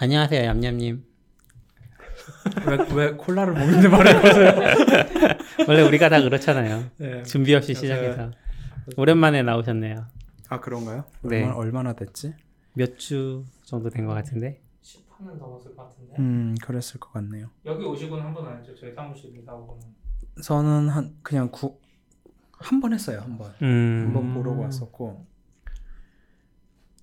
안녕하세요, 얌얌님. 왜, 왜 콜라를 먹는데 말해보세요. 원래 우리가 다 그렇잖아요. 네. 준비 없이. 시작해서. 오랜만에 나오셨네요. 아 그런가요? 네. 얼마나, 얼마나 됐지? 몇 주 정도 된 것 같은데. 10화는 넘었을 것 같은데 음 그랬을 것 같네요. 여기 오시고는 한번안 했죠 저희 사무실 이사 오고는 저는 한 그냥 구 한 번 했어요 한 번. 음. 한번 보러 왔었고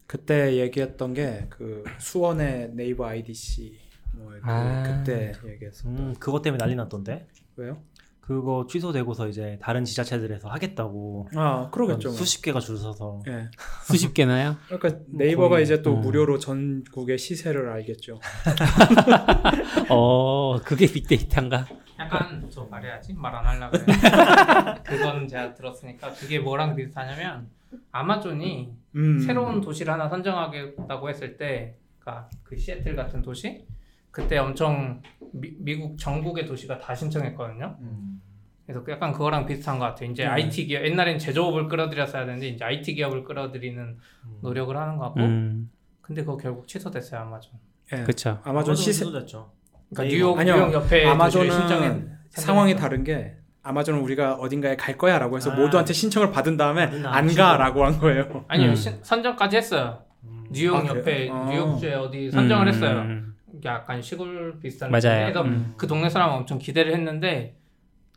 그때 얘기했던 게 그 수원의 네이버 IDC 뭐 그, 아. 그때 얘기했어. 음, 그것 때문에 난리 났던데. 왜요? 그거 취소되고서 이제 다른 지자체들에서 하겠다고 아 그러겠죠. 뭐. 수십 개가 줄 서서 예. 수십 개나요? 그러니까 네이버가 거의, 이제 또 음. 무료로 전국의 시세를 알겠죠. 어, 그게 빅데이터인가? 약간 저 말해야지 말 안 하려고 그래 그건 제가 들었으니까 그게 뭐랑 비슷하냐면 아마존이 음. 새로운 도시를 하나 선정하겠다고 했을 때 그러니까 그 시애틀 같은 도시 그때 엄청 미, 국 전국의 도시가 다 신청했거든요 음. 그래서 약간 그거랑 비슷한 것 같아요. 이제 음. IT 기업 옛날엔 제조업을 끌어들였어야 되는데 이제 IT 기업을 끌어들이는 음. 노력을 하는 것 같고 음, 근데 그거 결국 취소됐어요 아마존. 예. 그쵸. 아마존 시세 취소됐죠. 그러니까. 뉴욕 아니요. 뉴욕 옆에 아마존은 도시를 신청했 상황이 다른 게 아마존은 우리가 어딘가에 갈 거야 라고 해서 아. 모두한테 신청을 받은 다음에 안 취소. 가라고 한 거예요. 아니요 음. 신- 선정까지 했어요. 음. 뉴욕 아, 옆에? 아. 뉴욕주에 어디 선정을 음, 했어요. 음, 약간 시골 비슷한 맞아요. 그래서 음. 그 동네 사람 엄청 기대를 했는데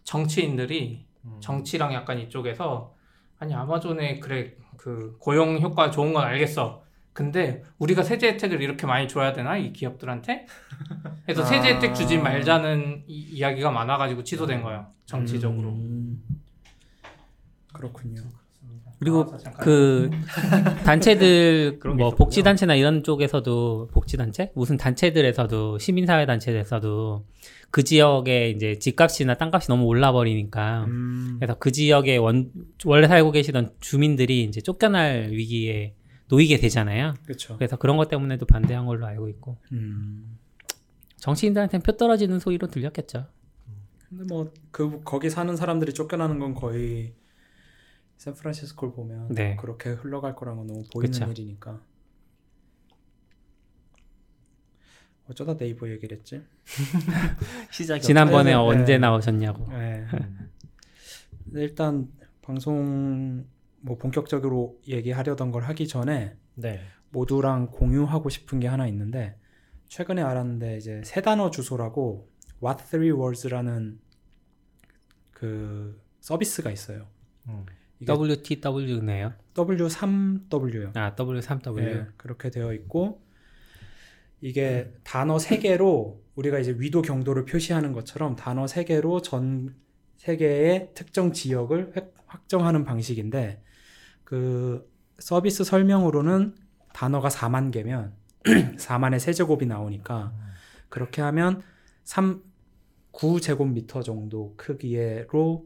정치인들이 음. 정치랑 약간 이쪽에서 아니 아마존에 그래 그 고용 효과 좋은 건 알겠어. 근데 우리가 세제 혜택을 이렇게 많이 줘야 되나 이 기업들한테? 그래서 세제 아. 혜택 주지 말자는 이, 야기가 많아가지고 취소된 거예요 정치적으로. 음. 그렇군요. 그리고 잠깐. 그 단체들 뭐. 복지 단체나 이런 쪽에서도 복지 단체 무슨 단체들에서도 시민 사회 단체에서도 그 지역에 이제 집값이나 땅값이 너무 올라 버리니까 음. 그래서 그 지역에 원 원래 살고 계시던 주민들이 이제 쫓겨날 위기에 놓이게 되잖아요. 그렇죠. 그래서 그런 것 때문에도 반대한 걸로 알고 있고 음. 정치인들한테는 표 떨어지는 소리로 들렸겠죠. 근데 뭐 그 거기 사는 사람들이 쫓겨나는 건 거의 샌프란시스코를 보면 네. 그렇게 흘러갈 거라는 건 너무 보이는 그쵸. 일이니까. 어쩌다 네이버 얘기를 했지? 시작이 지난번에 네, 네, 언제 네. 나오셨냐고. 네. 음. 일단 방송 뭐 본격적으로 얘기하려던 걸 하기 전에 네. 모두랑 공유하고 싶은 게 하나 있는데 최근에 알았는데 이제 세 단어 주소라고 What Three Words라는 그 서비스가 있어요. 음. WTW네요. W3W요. 아 W3W. 예, 그렇게 되어 있고 이게 단어 세 개로 우리가 이제 위도 경도를 표시하는 것처럼 단어 세 개로 전 세계의 특정 지역을 획- 확정하는 방식인데 그 서비스 설명으로는 단어가 4만 개면 4만의 세제곱이 나오니까 그렇게 하면 3 9제곱미터 정도 크기로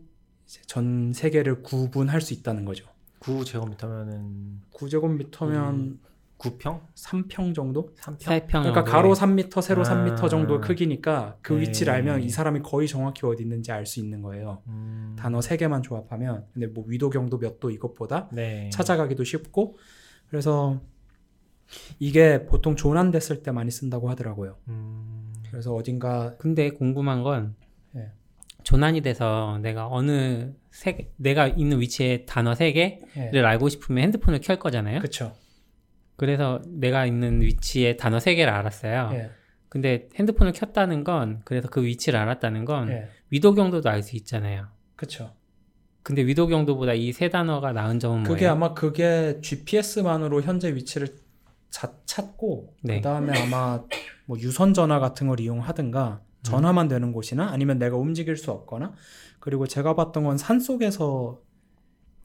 전 세계를 구분할 수 있다는 거죠. 9제곱미터면은 9제곱미터면 9평? 3평 정도? 3평? 사회평. 그러니까 가로 3m, 세로 아. 3m 정도 크기니까 그 네. 위치를 알면 이 사람이 거의 정확히 어디 있는지 알 수 있는 거예요. 음. 단어 3개만 조합하면 근데 뭐 위도 경도 몇 도 이것보다 네. 찾아가기도 쉽고 그래서 이게 보통 조난됐을 때 많이 쓴다고 하더라고요. 음. 그래서 어딘가 근데 궁금한 건 예. 조난이 돼서 내가 어느 세 개- 내가 있는 위치에 단어 세 개를 예. 알고 싶으면 핸드폰을 켤 거잖아요. 그쵸. 그래서 내가 있는 위치에 단어 세 개를 알았어요. 예. 근데 핸드폰을 켰다는 건 그래서 그 위치를 알았다는 건 예. 위도 경도도 알 수 있잖아요. 그쵸. 근데 위도 경도보다 이 세 단어가 나은 점은 그게 뭐예요? 아마 그게 GPS만으로 현재 위치를 자- 찾고 네. 그 다음에 아마 뭐 유선 전화 같은 걸 이용하든가 음. 전화만 되는 곳이나 아니면 내가 움직일 수 없거나 그리고 제가 봤던 건 산 속에서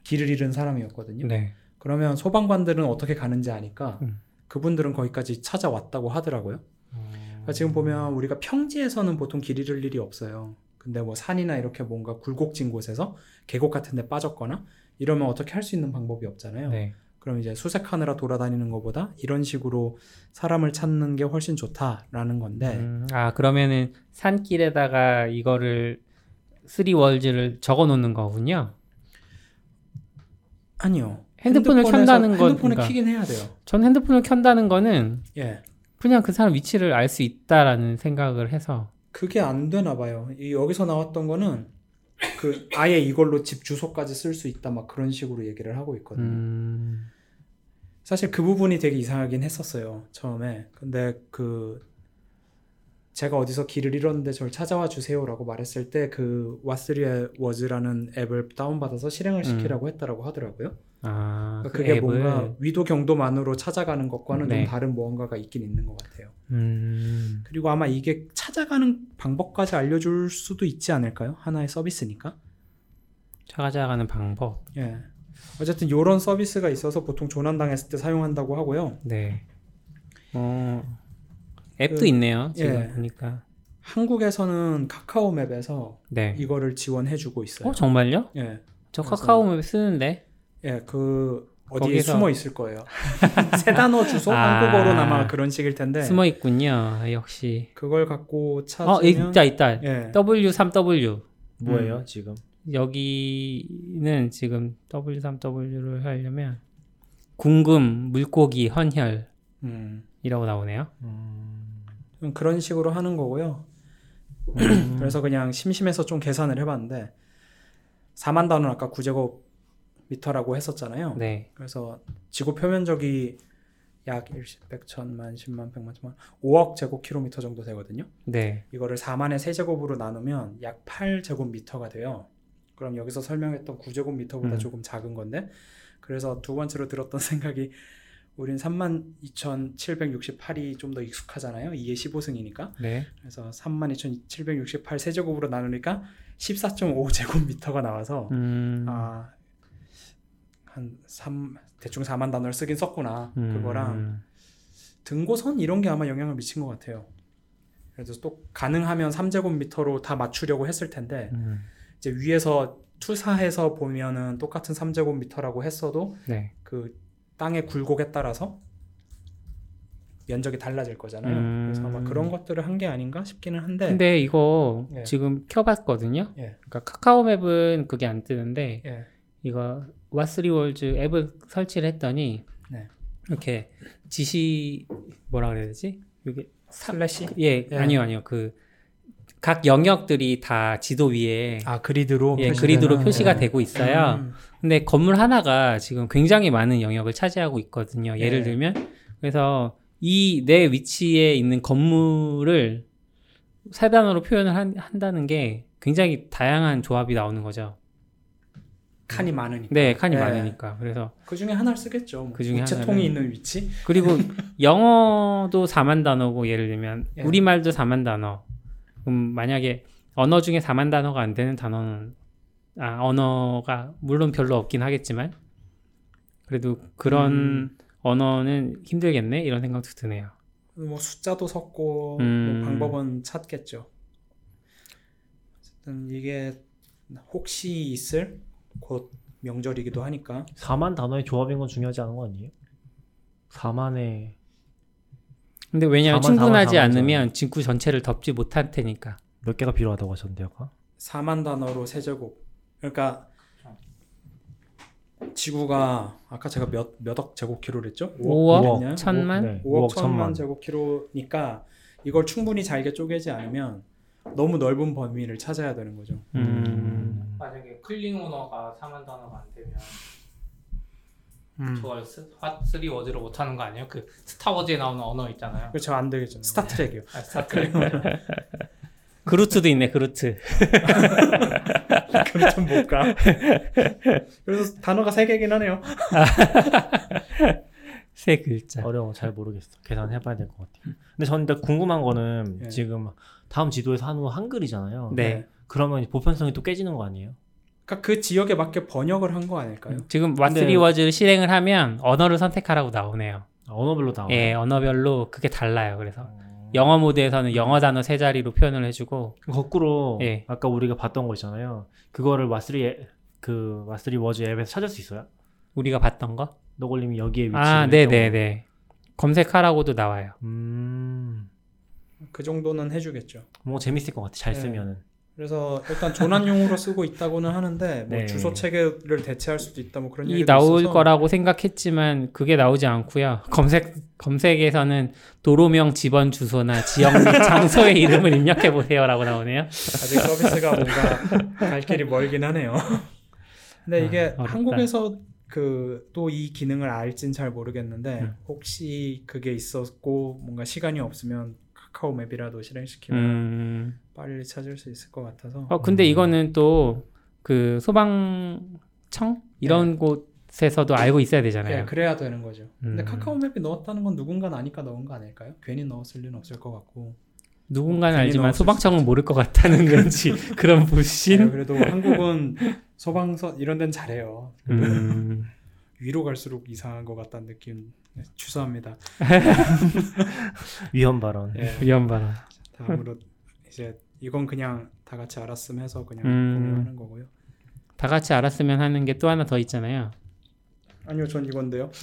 길을 잃은 사람이었거든요. 네. 그러면 소방관들은 어떻게 가는지 아니까 음. 그분들은 거기까지 찾아왔다고 하더라고요. 그러니까 지금 보면 우리가 평지에서는 보통 길 잃을 일이 없어요. 근데 뭐 산이나 이렇게 뭔가 굴곡진 곳에서 계곡 같은 데 빠졌거나 이러면 어떻게 할 수 있는 방법이 없잖아요. 네. 그럼 이제 수색하느라 돌아다니는 것보다 이런 식으로 사람을 찾는 게 훨씬 좋다라는 건데 음, 아 그러면은 산길에다가 이거를 three words를 적어 놓는 거군요. 아니요. 핸드폰을 켠다는 건 핸드폰에 그러니까 키긴 해야 돼요. 전 핸드폰을 켠다는 거는 예. 그냥 그 사람 위치를 알 수 있다라는 생각을 해서 그게 안 되나 봐요. 이 여기서 나왔던 거는 그 아예 이걸로 집 주소까지 쓸 수 있다 막 그런 식으로 얘기를 하고 있거든요. 음, 사실 그 부분이 되게 이상하긴 했었어요. 처음에. 근데 그 제가 어디서 길을 잃었는데 저를 찾아와 주세요라고 말했을 때 그 왓스리에 워즈라는 앱을 다운받아서 실행을 시키라고 했다라고 하더라고요. 아, 그러니까 그 그게 앱을, 뭔가 위도 경도만으로 찾아가는 것과는 네. 좀 다른 무언가가 있긴 있는 것 같아요. 음, 그리고 아마 이게 찾아가는 방법까지 알려줄 수도 있지 않을까요? 하나의 서비스니까. 찾아가는 방법. 예. 어쨌든 이런 서비스가 있어서 보통 조난당했을 때 사용한다고 하고요. 네. 어, 앱도 그, 있네요. 지금 예. 보니까. 한국에서는 카카오맵에서 네. 이거를 지원해주고 있어요. 어, 정말요? 예. 저 카카오맵 쓰는데. 예, 그 어디에 거기서- 숨어 있을 거예요. 세 단어 주소 아. 한국어로는 아마 그런 식일 텐데 숨어 있군요. 역시. 그걸 갖고 어, 찾으면 있다, 있다. 예. W3W. 뭐예요 음. 지금? 여기는 지금 W3W를 하려면 궁금, 물고기, 헌혈이라고 음. 나오네요. 음, 좀 그런 식으로 하는 거고요. 음. 그래서 그냥 심심해서 좀 계산을 해봤는데 4만 단원 아까 9제곱 미터라고 했었잖아요. 네. 그래서 지구 표면적이 약 1십, 100, 1000만, 10만, 100만, 1000만, 5억 제곱킬로미터 정도 되거든요. 네. 이거를 4만의 세제곱으로 나누면 약 8제곱미터가 돼요. 그럼 여기서 설명했던 9제곱미터보다 음. 조금 작은 건데 그래서 두 번째로 들었던 생각이 우린 32,768이 좀 더 익숙하잖아요. 2의 15승이니까. 네. 그래서 32,768 세제곱으로 나누니까 14.5제곱미터가 나와서 음. 아, 한 3, 대충 4만 단어를 쓰긴 썼구나. 음. 그거랑 등고선 이런 게 아마 영향을 미친 것 같아요. 그래서 또 가능하면 3제곱미터로 다 맞추려고 했을 텐데 음. 이제 위에서 투사해서 보면은 똑같은 3제곱미터라고 했어도 네. 그 땅의 굴곡에 따라서 면적이 달라질 거잖아요. 음. 그래서 아마 그런 것들을 한 게 아닌가 싶기는 한데 근데 이거 예. 지금 켜봤거든요. 예. 그러니까 카카오맵은 그게 안 뜨는데 예. 이거 what3words 앱을 설치를 했더니 네. 이렇게 지시 뭐라 그래야 되지? 이게 슬래시 예, 예. 아니요 아니요 그 각 영역들이 다 지도 위에 아 grid로 예? grid로 표시가 예. 되고 있어요. 음. 근데 건물 하나가 지금 굉장히 많은 영역을 차지하고 있거든요. 예를 예. 들면 그래서 이 내 위치에 있는 건물을 세 단어로 표현을 한, 한다는 게 굉장히 다양한 조합이 나오는 거죠. 칸이 많으니까. 네, 칸이 예. 많으니까. 그래서 그 중에 하나를 쓰겠죠. 뭐그 중에 우체통이 있는 위치. 그리고 영어도 4만 단어고 예를 들면 예. 우리말도 4만 단어. 그럼 만약에 언어 중에 4만 단어가 안 되는 단어는 아, 언어가 물론 별로 없긴 하겠지만 그래도 그런 음. 언어는 힘들겠네 이런 생각도 드네요. 뭐 숫자도 섞고 음. 뭐 방법은 찾겠죠. 어쨌든 이게 혹시 있을 곧 명절이기도 하니까 4만 단어의 조합인 건 중요하지 않은 거 아니에요? 4만의 근데 왜냐하면 4만, 충분하지 4만, 않으면 지구 전체를 덮지 못할 테니까. 몇 개가 필요하다고 하셨는데요, 아까? 4만 단어로 세제곱. 그러니까 지구가 아까 제가 몇 몇억 제곱킬로랬죠? 5억, 냐 천만? 네, 5억 5억 천만 1000만. 제곱킬로니까 이걸 충분히 잘게 쪼개지 않으면 너무 넓은 범위를 찾아야 되는 거죠. 음. 만약에 클링온어가 4만 단어가 안 되면 음. 저걸 스, 핫3 워즈로 못하는 거 아니에요? 그 스타워즈에 나오는 언어 있잖아요. 그렇죠 안 되겠죠. 스타트렉이요. 아, 스타클링 그루트도 있네, 그루트. 그럼 좀 볼까? 그래서 단어가 세 개긴 하네요. 세 글자. 어려워, 잘 모르겠어. 계산해봐야 될 것 같아요. 근데 저는 근데 궁금한 거는 예. 지금 다음 지도에서 거 한글이잖아요. 네. 그러면 보편성이 또 깨지는 거 아니에요? 그러니까 그 지역에 맞게 번역을 한 거 아닐까요? 지금 근데- 왓스리 워즈를 실행을 하면 언어를 선택하라고 나오네요. 아, 언어별로 나와요. 예, 언어별로 그게 달라요. 그래서 어. 영어 모드에서는 영어 단어 세 자리로 표현을 해주고 거꾸로 예. 아까 우리가 봤던 거 있잖아요. 그거를 마스리 앱- 그 마스리 워즈 앱에서 찾을 수 있어요? 우리가 봤던 거. 너골님이 여기에 위치를 아, 네, 거. 네, 네. 검색하라고도 나와요. 음, 그 정도는 해주겠죠. 뭔가 재밌을 것 같아. 잘 네. 쓰면은. 그래서 일단 조난용으로 쓰고 있다고는 하는데 뭐 네. 주소 체계를 대체할 수도 있다 뭐 그런 이 나올 있어서 거라고 생각했지만 그게 나오지 않고요. 검색 검색에서는 도로명 집원 주소나 지역 및 장소의 이름을 입력해 보세요라고 나오네요. 아직 서비스가 뭔가 갈 길이 멀긴 하네요. 근데 이게 아. 한국에서 그 또 이 기능을 알진 잘 모르겠는데 음. 혹시 그게 있었고 뭔가 시간이 없으면 카카오 맵이라도 실행시키면 음. 빨리 찾을 수 있을 것 같아서 어 근데 이거는 또 그 소방청 이런 곳에서도 알고 있어야 되잖아요. 네, 그래야 되는 거죠. 근데 음. 카카오 맵이 넣었다는 건 누군가 아니까 넣은 거 아닐까요? 괜히 넣었을 리는 없을 것 같고. 누군가는 알지만 소방청은 모를 것 같다는 건지 그런 네, 불신. 그래도 한국은 소방서 이런 데는 잘해요. 음. 위로 갈수록 이상한 것 같다는 느낌. 네, 취소합니다. 위험 발언. 예, 위험 발언. 다음으로 이제 이건 그냥 다 같이 알았음 해서 그냥 음. 공유하는 거고요. 다 같이 알았으면 하는 게 또 하나 더 있잖아요. 아니요, 전 이건데요.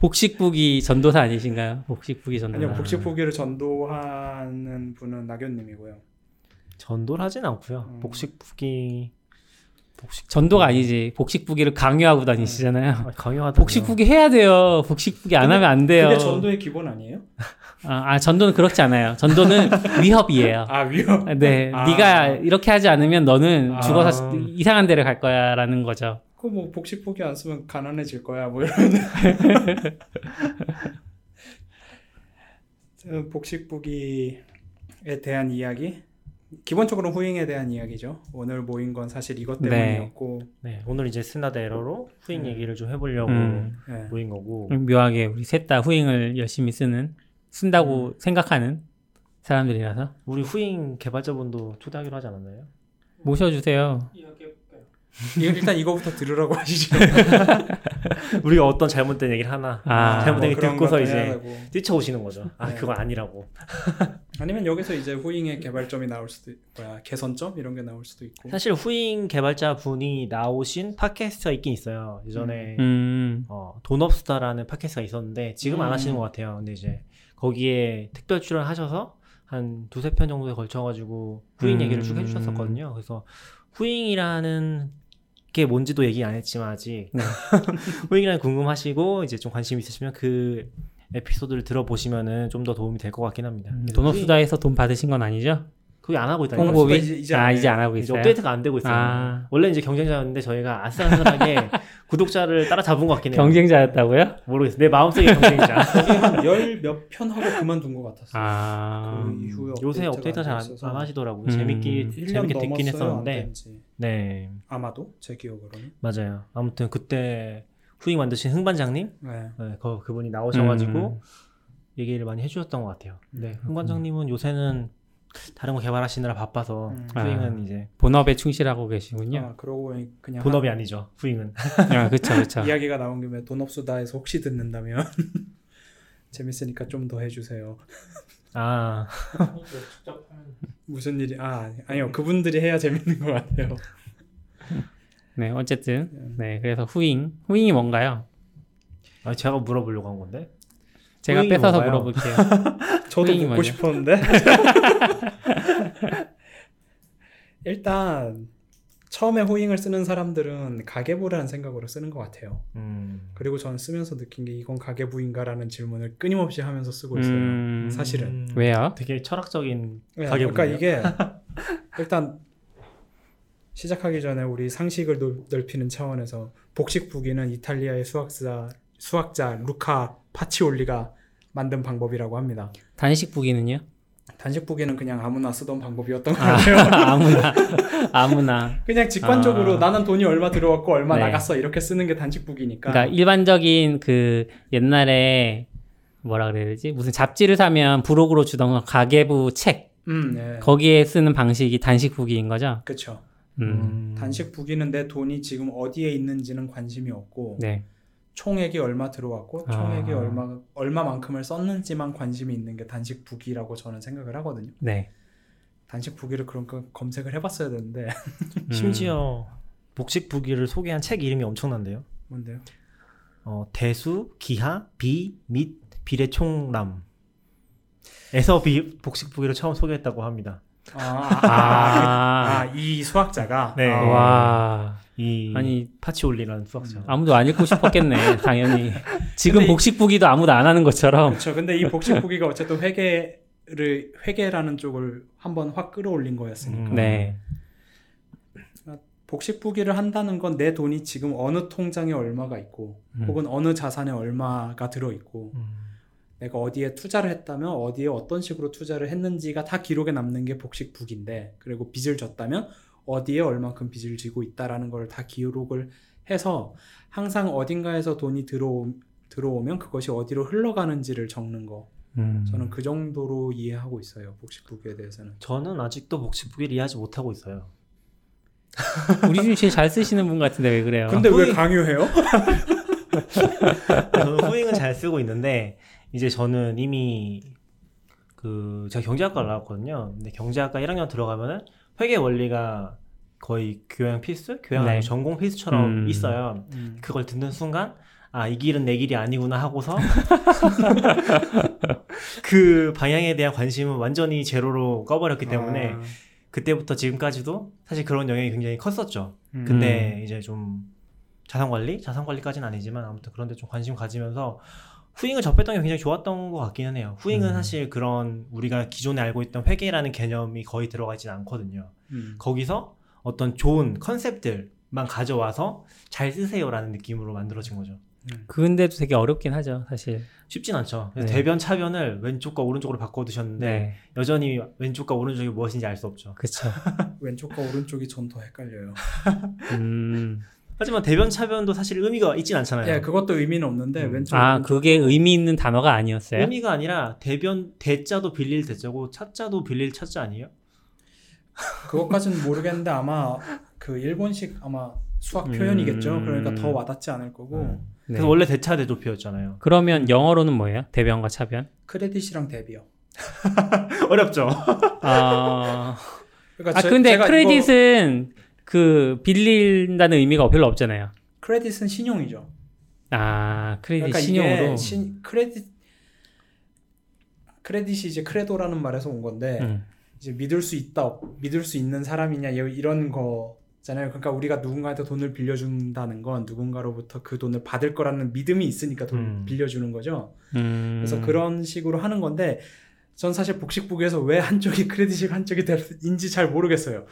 복식부기 전도사 아니신가요? 복식부기 전도사. 아니요, 복식포기를 전도하는 분은 낙연님이고요. 전도를 하진 않고요. 음. 복식부기 복식 전도가 아니지. 복식부기를 강요하고 다니시잖아요. 아, 강요하다. 복식부기 해야 돼요. 복식부기 안 근데 하면 안 돼요. 그게 전도의 기본 아니에요? 아, 아, 전도는 그렇지 않아요. 전도는 위협이에요. 아 위험. 네, 아. 네가 이렇게 하지 않으면 너는 아. 죽어서 이상한 데를 갈 거야라는 거죠. 그뭐 복식부기 안 쓰면 가난해질 거야 뭐 이런. 저 복식부기에 대한 이야기. 기본적으로 후잉에 대한 이야기죠. 오늘 모인 건 사실 이것 네. 때문이었고. 네, 오늘 이제 스나드 에러로 후잉 네. 얘기를 좀 해보려고 음. 네. 모인 거고. 묘하게 우리 셋 다 후잉을 열심히 쓰는 쓴다고 생각하는 사람들이라서 우리 후잉 개발자분도 초대하기로 하지 않았나요? 모셔주세요. 이- 일단 이거부터 들으라고 하시죠. 우리가 어떤 잘못된 얘기를 하나 아, 잘못된 뭐게 그런 듣고서 이제. 뛰쳐오시는 거죠. 아 네. 그건 아니라고. 아니면 여기서 이제 후잉의 개발점이 나올 수도 있, 뭐야 개선점 이런 게 나올 수도 있고. 사실 후잉 개발자 분이 나오신 팟캐스트가 있긴 있어요. 예전에 음, 어, 돈업스타라는 팟캐스트가 있었는데 지금 안 음. 하시는 것 같아요. 근데 이제 거기에 특별 출연하셔서 한 두세 편 정도에 걸쳐가지고 후잉 음. 얘기를 쭉 해주셨었거든요. 그래서 후잉이라는 게 뭔지도 얘기 안 했지만 아직 네. 후잉이라는 궁금하시고 이제 좀 관심 있으시면 그 에피소드를 들어보시면은 좀 더 도움이 될 것 같긴 합니다. 음, 돈업수다에서 돈 받으신 건 아니죠? 그게 안 하고 있다니까. 홍보비? 이제- 이제 아 안 이제. 안 하고 있어요. 업데이트가 안 되고 있어요. 아. 원래 이제 경쟁자였는데 저희가 아슬아슬하게 구독자를 따라잡은 것 같긴 해요. 경쟁자였다고요? 모르겠어요. 내 마음속에 경쟁자. 열 몇 편 하고 그만둔 것 같았어요. 아, 그 이후에 요새 업데이트 안잘안 됐어서. 하시더라고요. 음. 재밌게 1년 재밌게 듣긴 했었는데. 네 아마도 제 기억으로는. 맞아요. 아무튼 그때 후잉 만드신 흥반장님, 네. 네, 그 그분이 나오셔가지고 음. 얘기를 많이 해주셨던 것 같아요. 네, 음. 흥반장님은 요새는 다른 거 개발하시느라 바빠서 음. 후잉은 아. 이제 본업에 충실하고 계시군요. 아, 그러고 보니 그냥 본업이 아니죠. 후잉은. 아, 그렇죠, 그렇죠. 이야기가 나온 김에 돈 없수다에서 혹시 듣는다면 재밌으니까 좀 더 해주세요. 아 무슨 일이 아 아니- 아니요 그분들이 해야 재밌는 것 같아요. 네, 어쨌든 네, 그래서 후잉, 후잉이 뭔가요? 아, 제가 물어보려고 한 건데. 제가 뺏어서 뭔가요? 물어볼게요. 저도 묻고 뭐죠? 싶었는데 일단 처음에 호잉을 쓰는 사람들은 가계부라는 생각으로 쓰는 것 같아요. 음. 그리고 저는 쓰면서 느낀 게 이건 가계부인가라는 질문을 끊임없이 하면서 쓰고 있어요. 음, 사실은. 음, 왜요? 되게 철학적인 네, 가계부네요. 그러니까 이게 일단 시작하기 전에 우리 상식을 넓- 넓히는 차원에서 복식 부기는 이탈리아의 수학자 수학자 루카 파치올리가 만든 방법이라고 합니다. 단식 부기는요? 단식 부기는 그냥 아무나 쓰던 방법이었던 것 아, 같아요. 아무나, 아무나. 그냥 직관적으로 아. 나는 돈이 얼마 들어왔고 얼마 네. 나갔어 이렇게 쓰는 게 단식 부기니까. 그러니까 일반적인 그 옛날에 뭐라 그래야 되지? 무슨 잡지를 사면 부록으로 주던 가계부 책 음, 네. 거기에 쓰는 방식이 단식 부기인 거죠. 그렇죠. 음. 단식 부기는 내 돈이 지금 어디에 있는지는 관심이 없고 네. 총액이 얼마 들어왔고 총액이 아. 얼마 얼마만큼을 썼는지만 관심이 있는 게 단식 부기라고 저는 생각을 하거든요. 네. 단식 부기를 그런 거 검색을 해봤어야 되는데 음. 심지어 복식 부기를 소개한 책 이름이 엄청난데요. 뭔데요? 어, 대수, 기하, 비, 및, 비례총람. 에서 비, 복식 부기를 처음 소개했다고 합니다. 아, 아, 아, 아, 이 수학자가 네. 아, 와. 이 아니 파치올리라는 수학자. 아무도 안 읽고 싶었겠네. 당연히. 지금 복식부기도 아무도 안 하는 것처럼. 그렇죠. 근데 이 복식부기가 어쨌든 회계를 회계라는 쪽을 한번 확 끌어올린 거였으니까. 음. 네. 복식부기를 한다는 건 내 돈이 지금 어느 통장에 얼마가 있고 음. 혹은 어느 자산에 얼마가 들어 있고 음. 내가 어디에 투자를 했다면 어디에 어떤 식으로 투자를 했는지가 다 기록에 남는 게 복식부기인데 그리고 빚을 졌다면 어디에 얼만큼 빚을 지고 있다라는 걸 다 기록을 해서 항상 어딘가에서 돈이 들어오, 들어오면 그것이 어디로 흘러가는지를 적는 거 음. 저는 그 정도로 이해하고 있어요 복식부기에 대해서는 저는 아직도 복식부기를 이해하지 못하고 있어요. 우리 중 제일 잘 쓰시는 분 같은데 왜 그래요? 근데 왜 후이- 강요해요? 저는 후잉은 잘 쓰고 있는데 이제 저는 이미 그 제가 경제학과를 나왔거든요. 근데 경제학과 1학년 들어가면은 회계 원리가 거의 교양 필수, 교양 네. 전공 필수처럼 음. 있어요. 그걸 듣는 순간 아 이 길은 내 길이 아니구나 하고서 그 방향에 대한 관심은 완전히 제로로 꺼버렸기 때문에 아, 그때부터 지금까지도 사실 그런 영향이 굉장히 컸었죠. 음. 근데 이제 좀 자산 관리, 자산 관리까지는 아니지만 아무튼 그런데 좀 관심 가지면서 후잉을 접했던 게 굉장히 좋았던 것 같기는 해요. 후잉은 음. 사실 그런 우리가 기존에 알고 있던 회계라는 개념이 거의 들어가진 않거든요. 음. 거기서 어떤 좋은 컨셉들만 가져와서 잘 쓰세요라는 느낌으로 만들어진 거죠. 근데도 되게 어렵긴 하죠, 사실. 쉽진 않죠. 네. 대변 차변을 왼쪽과 오른쪽으로 바꿔 두셨는데 네. 여전히 왼쪽과 오른쪽이 무엇인지 알 수 없죠. 그쵸. 왼쪽과 오른쪽이 전 더 헷갈려요. 음. 하지만 대변 차변도 사실 의미가 있진 않잖아요. 예, 그것도 의미는 없는데 음. 왼쪽 아, 오른쪽 그게 의미 있는 단어가 아니었어요? 의미가 아니라 대변 대자도 빌릴 대자고 차자도 빌릴 차자 아니에요? 그것까지는 모르겠는데 아마 그 일본식 아마 수학 음. 표현이겠죠. 그러니까 더 와닿지 않을 거고 음. 네. 그래서 원래 대차 대조표였잖아요. 그러면 영어로는 뭐예요? 대변과 차변? 크레딧이랑 대비요. 어렵죠. 아, 그러니까 아 제- 근데 제가 크레딧은 그 빌린다는 의미가 별로 없잖아요. 이거 크레딧은 신용이죠. 아, 크레딧 그러니까 신용으로. 신, 크레딧 크레딧이 이제 크레도라는 말에서 온 건데 음. 이제 믿을 수 있다 없- 믿을 수 있는 사람이냐 이- 이런 거잖아요. 그러니까 우리가 누군가한테 돈을 빌려준다는 건 누군가로부터 그 돈을 받을 거라는 믿음이 있으니까 돈을 음. 빌려주는 거죠. 음. 그래서 그런 식으로 하는 건데 전 사실 복식북에서 왜 한쪽이 크레딧이고 한쪽이 데빗인지 잘 모르겠어요.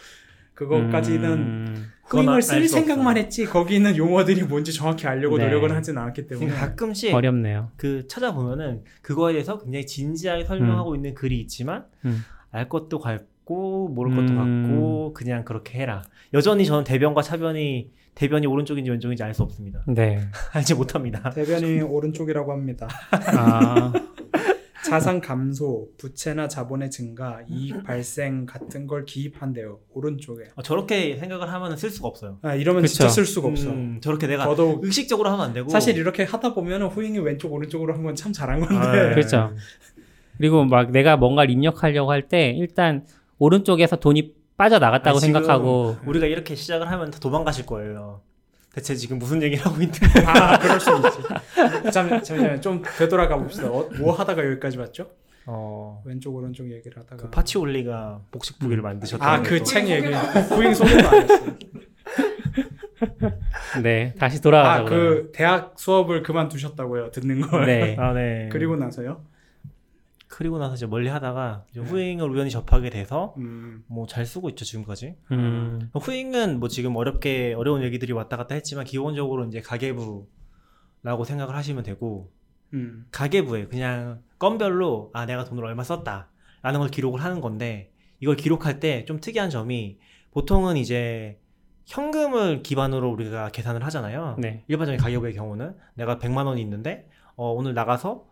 그것까지는 음. 알쓸수 생각만 없어요. 했지 거기 있는 용어들이 뭔지 정확히 알려고 네. 노력은 하진 않았기 때문에 그러니까 가끔씩 어렵네요. 그 찾아보면은 그거에 대해서 굉장히 진지하게 설명하고 있는 글이 있지만 음. 알 것도 같고 모를 것도 음. 같고 그냥 그렇게 해라. 여전히 저는 대변과 차변이 대변이 오른쪽인지 왼쪽인지 알 수 없습니다. 네. 알지 못합니다. 대변이 오른쪽이라고 합니다. 아, 자산 감소, 부채나 자본의 증가, 이익 발생 같은 걸 기입한대요. 오른쪽에. 어, 저렇게 생각을 하면 쓸 수가 없어요. 아, 이러면 그쵸. 진짜 쓸 수가 없어. 음, 저렇게 내가 더더욱 의식적으로 하면 안 되고 사실 이렇게 하다 보면 후잉이 왼쪽 오른쪽으로 한 건 참 잘한 건데. 아, 네. 그렇죠. 그리고 막 내가 뭔가를 입력하려고 할 때 일단 오른쪽에서 돈이 빠져나갔다고 아, 지금 생각하고 우리가 이렇게 시작을 하면 다 도망가실 거예요. 대체 지금 무슨 얘기를 하고 있는 아, 그럴 수 있지. 잠, 잠시만요. 좀 되돌아가 봅시다. 어, 뭐 하다가 여기까지 왔죠? 어, 왼쪽 오른쪽 얘기를 하다가. 그 파치올리가 복식부기를 만드셨다는 아, 그 거. 책 얘기. 후잉 소개도 안 했어요. 네 다시 돌아가서 아, 그 대학 수업을 그만두셨다고요. 듣는 걸. 네. 아, 네. 그리고 나서요? 그리고 나서 이제 멀리 하다가 이제 후잉을 우연히 접하게 돼서 음, 뭐 잘 쓰고 있죠 지금까지. 음, 후잉은 뭐 지금 어렵게 어려운 얘기들이 왔다 갔다 했지만 기본적으로 이제 가계부라고 생각을 하시면 되고 음, 가계부에 그냥 건별로 아 내가 돈을 얼마 썼다라는 걸 기록을 하는 건데 이걸 기록할 때 좀 특이한 점이 보통은 이제 현금을 기반으로 우리가 계산을 하잖아요. 네. 일반적인 가계부의 경우는 내가 100만 원이 있는데 어, 오늘 나가서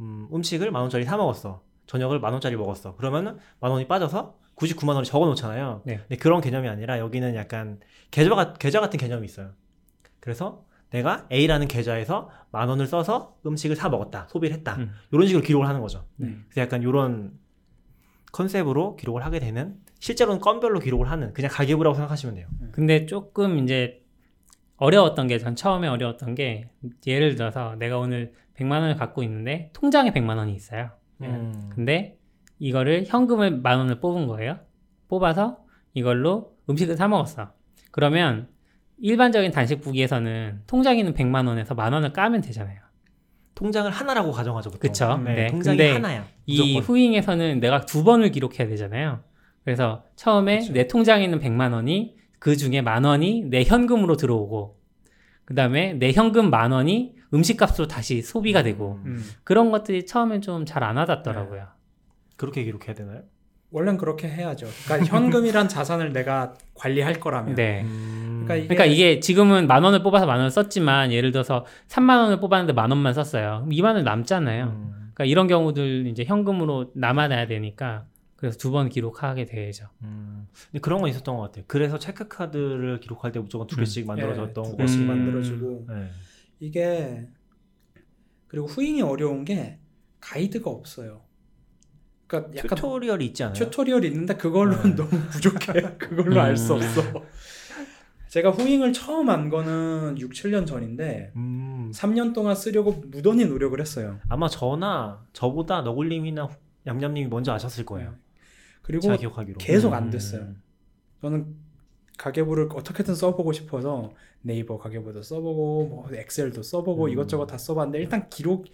음, 음식을 만 원짜리 사 먹었어. 저녁을 만 원짜리 먹었어. 그러면은 만 원이 빠져서 99만 원을 적어 놓잖아요. 네. 근데 그런 개념이 아니라 여기는 약간 계좌, 같- 계좌 같은 개념이 있어요. 그래서 내가 A라는 계좌에서 만 원을 써서 음식을 사 먹었다. 소비를 했다. 음. 이런 식으로 기록을 하는 거죠. 네. 그래서 약간 이런 컨셉으로 기록을 하게 되는 실제로는 건별로 기록을 하는 그냥 가계부라고 생각하시면 돼요. 근데 조금 이제 어려웠던 게 전 처음에 어려웠던 게 예를 들어서 내가 오늘 100만 원을 갖고 있는데 통장에 100만 원이 있어요. 음. 근데 이거를 현금을 만 원을 뽑은 거예요. 뽑아서 이걸로 음식을 사 먹었어. 그러면 일반적인 단식부기에서는 통장에 있는 100만 원에서 만 원을 까면 되잖아요. 통장을 하나라고 가정하죠. 보통. 그쵸? 네, 네. 통장이 근데 하나야. 이 무조건. 후잉에서는 내가 두 번을 기록해야 되잖아요. 그래서 처음에 그쵸. 내 통장에 있는 100만 원이 그 중에 만 원이 내 현금으로 들어오고 그 다음에 내 현금 만 원이 음식값으로 다시 소비가 되고 음. 그런 것들이 처음엔 좀 잘 안 와닿더라고요. 그렇게 기록해야 되나요? 원래는 그렇게 해야죠. 그러니까 현금이란 자산을 내가 관리할 거라면. 네. 음. 그러니까 이게, 그러니까 이게 지금은 만 원을 뽑아서 만 원을 썼지만 예를 들어서 3만 원을 뽑았는데 만 원만 썼어요. 그럼 2만 원 남잖아요. 음. 그러니까 이런 경우들 이제 현금으로 남아놔야 되니까 그래서 두 번 기록하게 되죠. 음. 근데 그런 건 있었던 것 같아요. 그래서 체크 카드를 기록할 때 무조건 두 음. 개씩 예, 만들어졌던 두 거. 개씩 음. 만들어주고 네. 이게 그리고 후잉이 어려운 게 가이드가 없어요. 그러니까 약간 튜토리얼이 있지 않아요? 튜토리얼이 있는데 그걸로는 네. 너무 부족해. 그걸로 알수 음. 없어. 제가 후잉을 처음 한 거는 6, 7년 전인데 음. 3년 동안 쓰려고 무던히 노력을 했어요. 아마 저나 저보다 너굴님이나 후- 얌얌님이 먼저 아셨을 거예요. 그리고 제가 기억하기로. 계속 음. 안 됐어요. 저는 가계부를 어떻게든 써보고 싶어서 네이버 가계부도 써보고 뭐 엑셀도 써보고 음. 이것저것 다 써봤는데 일단 기록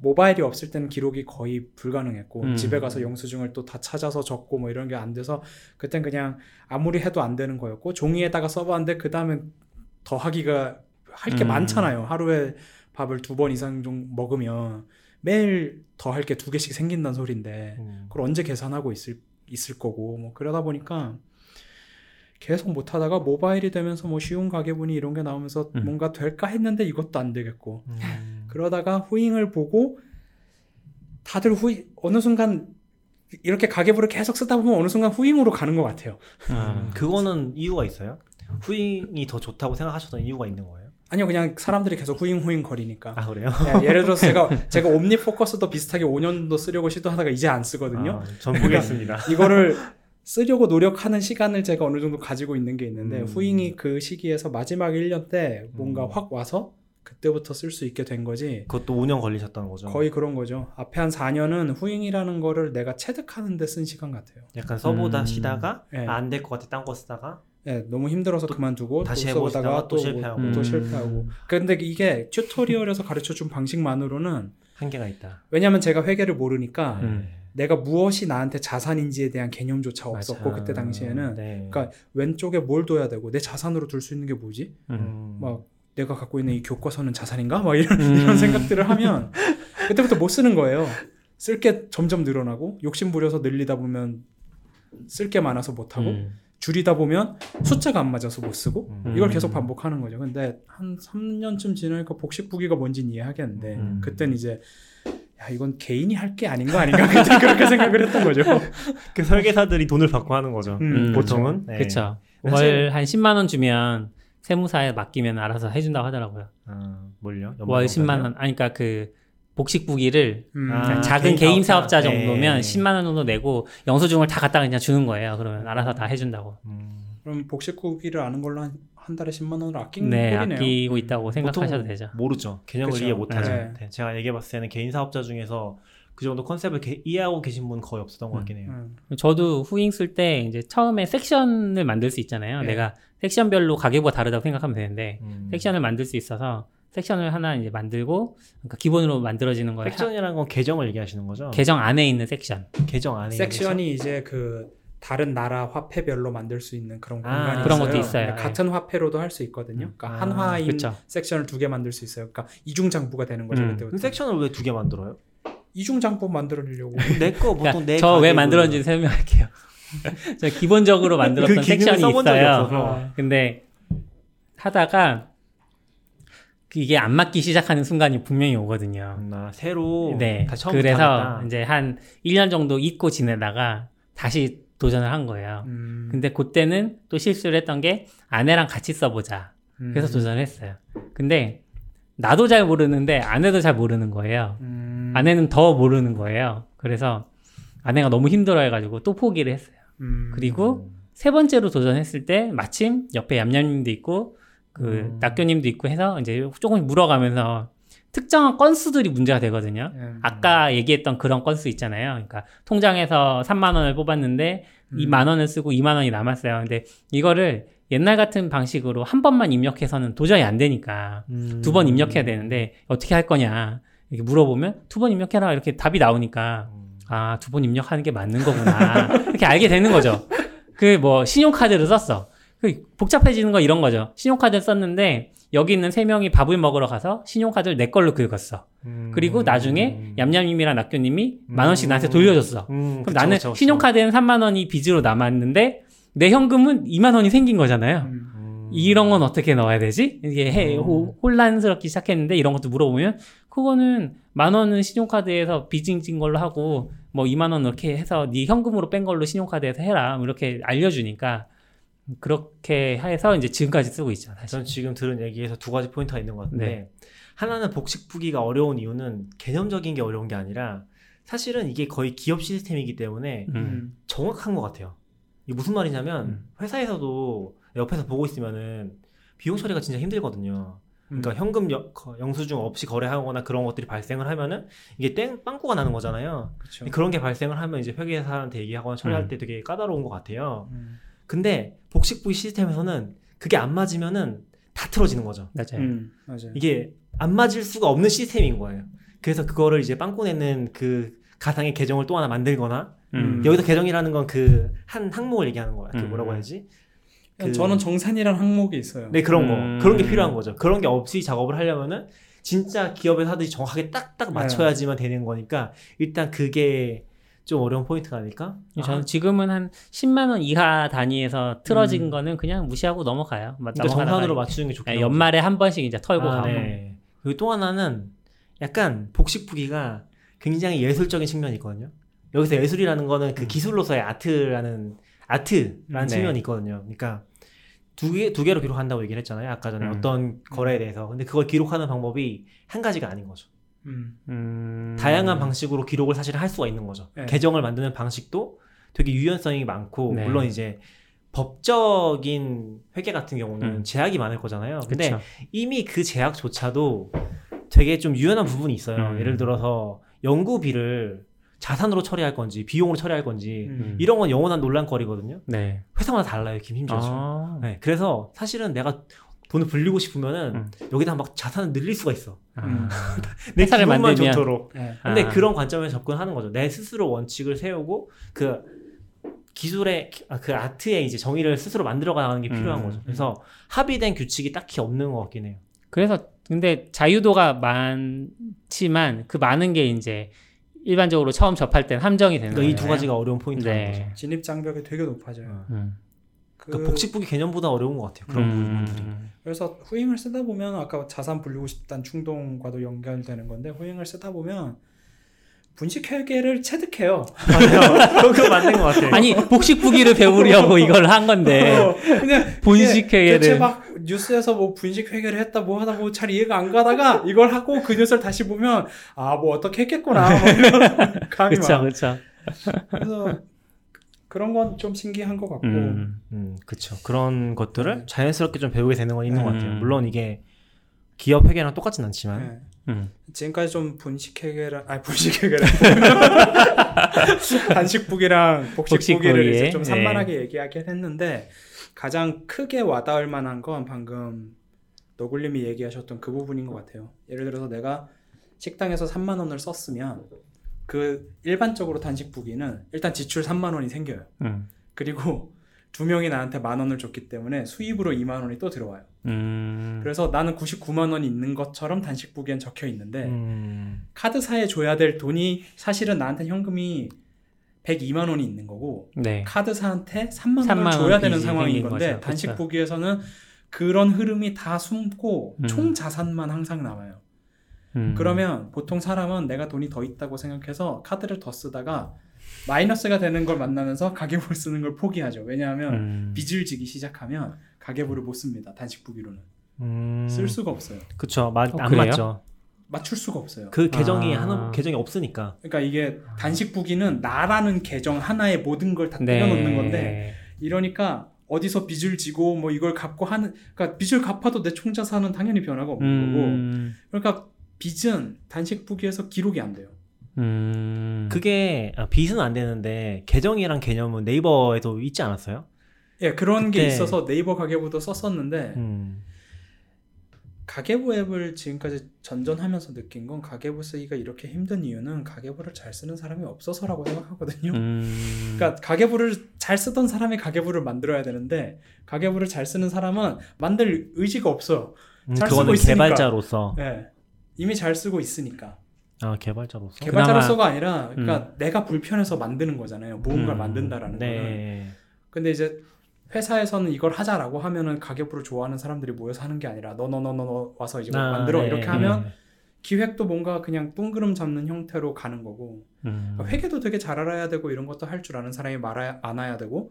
모바일이 없을 때는 기록이 거의 불가능했고 음. 집에 가서 영수증을 또 다 찾아서 적고 뭐 이런 게 안 돼서 그땐 그냥 아무리 해도 안 되는 거였고 종이에다가 써봤는데 그 다음에 더 하기가 할게 음. 많잖아요 하루에 밥을 두 번 이상 좀 먹으면 매일 더 할 게 두 개씩 생긴다는 소린데 음. 그걸 언제 계산하고 있을 있을 거고 뭐 그러다 보니까 계속 못 하다가 모바일이 되면서 뭐 쉬운 가계분이 이런 게 나오면서 음. 뭔가 될까 했는데 이것도 안 되겠고 음. 그러다가 후잉을 보고 다들 후잉 어느 순간 이렇게 가계부를 계속 쓰다 보면 어느 순간 후잉으로 가는 것 같아요. 음. 그거는 이유가 있어요? 후잉이 더 좋다고 생각하셨던 이유가 있는 거예요? 아니요 그냥 사람들이 계속 후잉 후잉 거리니까 아 그래요? 예, 예를 들어서 제가 제가 옴니 포커스도 비슷하게 5년 정도 쓰려고 시도하다가 이제 안 쓰거든요. 아, 전 모르겠습니다. 이거를 쓰려고 노력하는 시간을 제가 어느 정도 가지고 있는 게 있는데 음. 후잉이 그 시기에서 마지막 1년 때 뭔가 음. 확 와서 그때부터 쓸 수 있게 된 거지 그것도 5년 걸리셨다는 거죠? 거의 그런 거죠 앞에 한 4년은 후잉이라는 거를 내가 체득하는 데 쓴 시간 같아요 약간 써보다 음. 쉬다가 예. 안될 것 같아 딴 거 쓰다가 예, 너무 힘들어서 또 그만두고 다시 또 써보다가 또 또, 실패하고. 뭐- 또 음. 실패하고 근데 이게 튜토리얼에서 가르쳐 준 방식만으로는 한계가 있다. 왜냐면 제가 회계를 모르니까 음. 내가 무엇이 나한테 자산인지에 대한 개념조차 없었고 맞아. 그때 당시에는 네. 그러니까 왼쪽에 뭘 둬야 되고 내 자산으로 둘 수 있는 게 뭐지? 음. 음. 막 내가 갖고 있는 이 교과서는 자산인가? 막 이런 음. 이런 생각들을 하면 그때부터 못 쓰는 거예요. 쓸 게 점점 늘어나고 욕심 부려서 늘리다 보면 쓸 게 많아서 못 하고 음. 줄이다 보면 숫자가 안 맞아서 못 쓰고 음. 이걸 계속 반복하는 거죠. 근데 한 3년쯤 지나니까 복식 부기가 뭔지는 이해하겠는데 음. 그땐 이제 야 이건 개인이 할 게 아닌 거 아닌가 그렇게 생각을 했던 거죠. 그 설계사들이 돈을 받고 하는 거죠. 음, 보통은. 네. 그쵸. 사실- 월한 10만 원 주면 세무사에 맡기면 알아서 해준다고 하더라고요. 아, 뭘요? 월 10만 원. 아니 그러니까 그 복식 부기를 음. 아, 작은 개인 개인 사업자. 사업자 정도면 네. 10만 원 정도 내고 영수증을 다 갖다 그냥 주는 거예요. 그러면 알아서 다 해준다고. 음. 그럼 복식 부기를 아는 걸로 한, 한 달에 10만 원을 아끼는 네, 꼴이네요. 아끼고 있다고 생각하셔도 보통 되죠. 모르죠. 개념을 그쵸. 이해 못하죠. 네. 네, 제가 얘기해봤을 때는 개인 사업자 중에서 그 정도 컨셉을 개- 이해하고 계신 분 거의 없었던 것 음. 같긴 해요. 음. 저도 후잉 쓸 때 이제 처음에 섹션을 만들 수 있잖아요. 네. 내가 섹션별로 가계부가 다르다고 생각하면 되는데 음. 섹션을 만들 수 있어서 섹션을 하나 이제 만들고 그러니까 기본으로 만들어지는 거예요. 섹션이라는 건 계정을 얘기하시는 거죠? 계정 안에 있는 섹션. 계정 안에 있는 섹션이 이제 그 다른 나라 화폐별로 만들 수 있는 그런 아, 공간이 그런 있어요. 것도 있어요. 그러니까 같은 화폐로도 할 수 있거든요. 그러니까 아, 한화인 그쵸. 섹션을 두 개 만들 수 있어요. 그러니까 이중 장부가 되는 거죠. 음. 그때부터. 섹션을 왜 두 개 만들어요? 이중 장부 만들려고. 내 거 보통 그러니까 내저 왜 만들었는지 설명할게요. 저 기본적으로 만들었던 그 섹션이 있어요. 없어서. 근데 하다가 이게 안 맞기 시작하는 순간이 분명히 오거든요. 음, 아, 새로 네. 다시 처음부터 그래서 하겠다. 이제 한 1년 정도 잊고 지내다가 다시 도전을 한 거예요. 음. 근데 그때는 또 실수를 했던 게 아내랑 같이 써보자. 그래서 음. 도전을 했어요. 근데 나도 잘 모르는데 아내도 잘 모르는 거예요. 음. 아내는 더 모르는 거예요. 그래서 아내가 너무 힘들어해가지고 또 포기를 했어요. 음. 그리고 세 번째로 도전했을 때 마침 옆에 얌얌님도 있고 그 음. 낙교님도 있고 해서 이제 조금 물어가면서 특정한 건수들이 문제가 되거든요. 음. 아까 얘기했던 그런 건수 있잖아요. 그러니까 통장에서 3만 원을 뽑았는데 음. 2만 원을 쓰고 2만 원이 남았어요. 근데 이거를 옛날 같은 방식으로 한 번만 입력해서는 도저히 안 되니까 음. 두번 입력해야 되는데 어떻게 할 거냐 이렇게 물어보면 두 번 입력해라 이렇게 답이 나오니까 음. 아두 번 입력하는 게 맞는 거구나 이렇게 알게 되는 거죠. 그 뭐 신용카드를 썼어. 그 복잡해지는 거 이런 거죠. 신용카드를 썼는데 여기 있는 세 명이 밥을 먹으러 가서 신용카드를 내 걸로 긁었어. 음. 그리고 나중에 얌얌님이랑 낙교님이 만 원씩 나한테 돌려줬어. 음, 그럼 그쵸, 나는 그쵸, 그쵸. 신용카드에는 3만 원이 빚으로 남았는데 내 현금은 2만 원이 생긴 거잖아요. 음. 음. 이런 건 어떻게 넣어야 되지? 이게 해, 음. 호- 혼란스럽기 시작했는데 이런 것도 물어보면 그거는 만 원은 신용카드에서 빚진 걸로 하고 뭐 2만 원 이렇게 해서 네 현금으로 뺀 걸로 신용카드에서 해라 뭐 이렇게 알려주니까 그렇게 해서 이제 지금까지 쓰고 있죠 사실. 전 지금 들은 얘기에서 두 가지 포인트가 있는 것 같은데 네. 하나는 복식부기가 어려운 이유는 개념적인 게 어려운 게 아니라 사실은 이게 거의 기업 시스템이기 때문에 음. 음. 정확한 것 같아요. 이게 무슨 말이냐면 음. 회사에서도 옆에서 보고 있으면은 비용 처리가 진짜 힘들거든요. 그러니까 음. 현금 여- 거- 영수증 없이 거래하거나 그런 것들이 발생을 하면은 이게 땡 빵꾸가 나는 거잖아요. 그런 게 발생을 하면 이제 회계사한테 얘기하거나 처리할 음. 때 되게 까다로운 것 같아요. 음. 근데 복식부기 시스템에서는 그게 안 맞으면은 다 틀어지는 거죠. 맞아요. 음. 맞아요. 이게 안 맞을 수가 없는 시스템인 거예요. 그래서 그거를 이제 빵꾸 내는 그 가상의 계정을 또 하나 만들거나 음. 여기서 계정이라는 건 그 한 항목을 얘기하는 거야. 그 음. 뭐라고 해야지? 그냥 그- 저는 정산이라는 항목이 있어요. 네 그런 음. 거 그런 게 필요한 거죠. 그런 게 없이 작업을 하려면은 진짜 기업에서 하듯이 정확하게 딱딱 맞춰야지만 되는 거니까 일단 그게 좀 어려운 포인트가 아닐까? 저는 지금은 한 10만 원 이하 단위에서 틀어진 음. 거는 그냥 무시하고 넘어가요. 막 그러니까 정산으로 맞추는 게 좋겠다. 네, 연말에 한 번씩 이제 털고 아, 가고. 네. 그리고 또 하나는 약간 복식 부기가 굉장히 예술적인 측면이 있거든요. 여기서 예술이라는 거는 그 음. 기술로서의 아트라는 아트라는 네. 측면이 있거든요. 그러니까 두 개 두 개로 기록한다고 얘기를 했잖아요. 아까 전에 음. 어떤 거래에 대해서. 근데 그걸 기록하는 방법이 한 가지가 아닌 거죠. 음. 음. 다양한 방식으로 기록을 사실 할 수가 있는 거죠. 네. 계정을 만드는 방식도 되게 유연성이 많고 네. 물론 이제 법적인 회계 같은 경우는 음. 제약이 많을 거잖아요. 근데 그쵸. 이미 그 제약조차도 되게 좀 유연한 부분이 있어요. 음. 예를 들어서 연구비를 자산으로 처리할 건지 비용으로 처리할 건지 음. 이런 건 영원한 논란거리거든요. 네. 회사마다 달라요, 김 심지어. 아. 네, 그래서 사실은 내가 돈을 불리고 싶으면은 음. 여기다 막 자산을 늘릴 수가 있어. 음. 내 회사를 만들면- 좋도록. 네. 근데 아. 그런 관점에서 접근하는 거죠. 내 스스로 원칙을 세우고 그 기술의 아, 그 art의 이제 정의를 스스로 만들어 가는 게 필요한 음. 거죠. 그래서 합의된 규칙이 딱히 없는 것 같긴 해요. 그래서 근데 자유도가 많지만 그 많은 게 이제 일반적으로 처음 접할 땐 함정이 되는 그러니까 거예요. 이두 가지가 어려운 포인트라는 네. 거죠. 진입 장벽이 되게 높아져요. 어. 음. 그, 그러니까 복식부기 개념보다 어려운 것 같아요. 그런 부분들이. 음. 그래서 후잉을 쓰다 보면 아까 자산 불리고 싶다는 충동과도 연결되는 건데 후잉을 쓰다 보면 분식 회계를 체득해요. 맞아요. 그거 맞는 것 같아요. 아니 복식부기를 배우려고 이걸 한 건데 어, 그냥 본식 이게 회계를 대체 막 뉴스에서 뭐 분식 회계를 했다 뭐 하다 뭐 잘 이해가 안 가다가 이걸 하고 그 뉴스를 다시 보면 아 뭐 어떻게 했겠구나 뭐 이런 감이 그렇죠 와. 그렇죠. 그래서 그런 건 좀 신기한 것 같고 음. 음, 그렇죠. 그런 것들을 네. 자연스럽게 좀 배우게 되는 건 있는 것 같아요. 음. 물론 이게 기업 회계랑 똑같진 않지만 네. 음. 지금까지 좀 분식 회계랑 아니 분식 회계랑 단식북이랑 복식북이를 복식북이. 이제 좀 네. 산만하게 얘기하긴 했는데 가장 크게 와닿을 만한 건 방금 너굴님이 얘기하셨던 그 부분인 것 같아요. 예를 들어서 내가 식당에서 3만 원을 썼으면 그 일반적으로 단식북이는 일단 지출 3만 원이 생겨요. 음. 그리고 두 명이 나한테 만 원을 줬기 때문에 수입으로 2만 원이 또 들어와요. 음. 그래서 나는 99만 원이 있는 것처럼 단식북이엔 적혀 있는데 음, 카드사에 줘야 될 돈이 사실은 나한테 현금이 102만 원이 있는 거고 네. 카드사한테 3만 3만 원을 원 줘야 되는 상황인 건데 거죠. 단식. 부기에서는 그런 흐름이 다 숨고 음. 총 자산만 항상 남아요. 음. 그러면 보통 사람은 내가 돈이 더 있다고 생각해서 카드를 더 쓰다가 마이너스가 되는 걸 만나면서 가계부를 쓰는 걸 포기하죠. 왜냐하면 음. 빚을 지기 시작하면 가계부를 못 씁니다. 단식 부기로는 음, 쓸 수가 없어요. 그쵸. 맞, 어, 안 그래요? 맞죠. 맞출 수가 없어요. 그 계정이 아. 하나 계정이 없으니까. 그러니까 이게 단식 부기는 나라는 계정 하나에 모든 걸다 네. 때려놓는 건데 이러니까 어디서 빚을 지고 뭐 이걸 갚고 하는 그러니까 빚을 갚아도 내 총자산은 당연히 변화가 없는 거고 음. 그러니까 빚은 단식부기에서 기록이 안 돼요. 음. 그게 아, 빚은 안 되는데 계정이란 개념은 네이버에도 있지 않았어요? 예, 그런 게 그때- 있어서 네이버 가계부도 썼었는데 음. 가계부 앱을 지금까지 전전하면서 느낀 건 가계부 쓰기가 이렇게 힘든 이유는 가계부를 잘 쓰는 사람이 없어서라고 생각하거든요. 음. 그러니까 가계부를 잘 쓰던 사람이 가계부를 만들어야 되는데 가계부를 잘 쓰는 사람은 만들 의지가 없어요. 음, 잘 그거는 쓰고 있으니까. 개발자로서 예. 이미 잘 쓰고 있으니까. 아 개발자로서 개발자로서가 아니라 그러니까 내가 불편해서 만드는 거잖아요. 무언가를 음. 만든다라는 거는. 네. 근데 이제 회사에서는 이걸 하자라고 하면은 가계부를 좋아하는 사람들이 모여서 하는 게 아니라 너 너 너너 와서 이제 뭐 아, 만들어 네, 이렇게 네. 하면 기획도 뭔가 그냥 뚱그름 잡는 형태로 가는 거고 음. 그러니까 회계도 되게 잘 알아야 되고 이런 것도 할 줄 아는 사람이 말아야 안아야 되고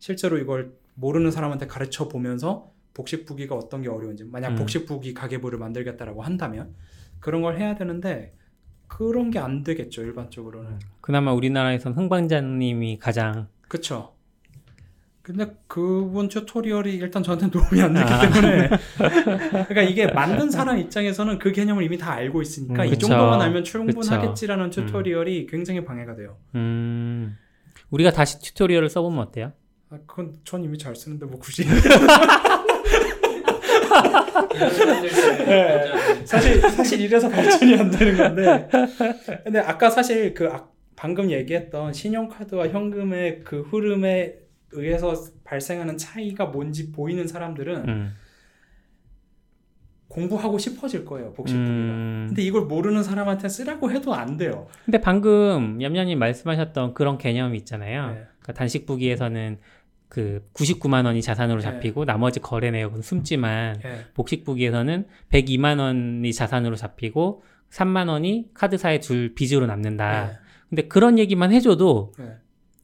실제로 이걸 모르는 사람한테 가르쳐 보면서 복식 부기가 어떤 게 어려운지 만약 음. 복식 부기 가계부를 만들겠다라고 한다면 그런 걸 해야 되는데 그런 게 안 되겠죠 일반적으로는 그나마 우리나라에선 흥방자님이 가장 그쵸 근데 그분 튜토리얼이 일단 저한테 도움이 안 됐기 아. 때문에 그러니까 이게 만든 사람 입장에서는 그 개념을 이미 다 알고 있으니까 음, 이. 정도만 알면 충분하겠지라는 그쵸. 튜토리얼이 굉장히 방해가 돼요 음. 우리가 다시 튜토리얼을 써보면 어때요? 아, 그건 전 이미 잘 쓰는데 뭐 굳이 네. 사실 사실 이래서 발전이 안 되는 건데 근데 아까 사실 그 아- 방금 얘기했던 신용카드와 현금의 그 흐름에 의해서 발생하는 차이가 뭔지 보이는 사람들은 음. 공부하고 싶어질 거예요 복식부기가 음. 근데 이걸 모르는 사람한테 쓰라고 해도 안 돼요 근데 방금 얌얌님 말씀하셨던 그런 개념이 있잖아요. 네. 그러니까 단식부기에서는 그 99만 원이 자산으로 네. 잡히고 나머지 거래 내역은 숨지만 예. 복식부기에서는 102만 원이 자산으로 잡히고 3만 원이 카드사에 줄 빚으로 남는다. 근데 그런 얘기만 해줘도 예. 예.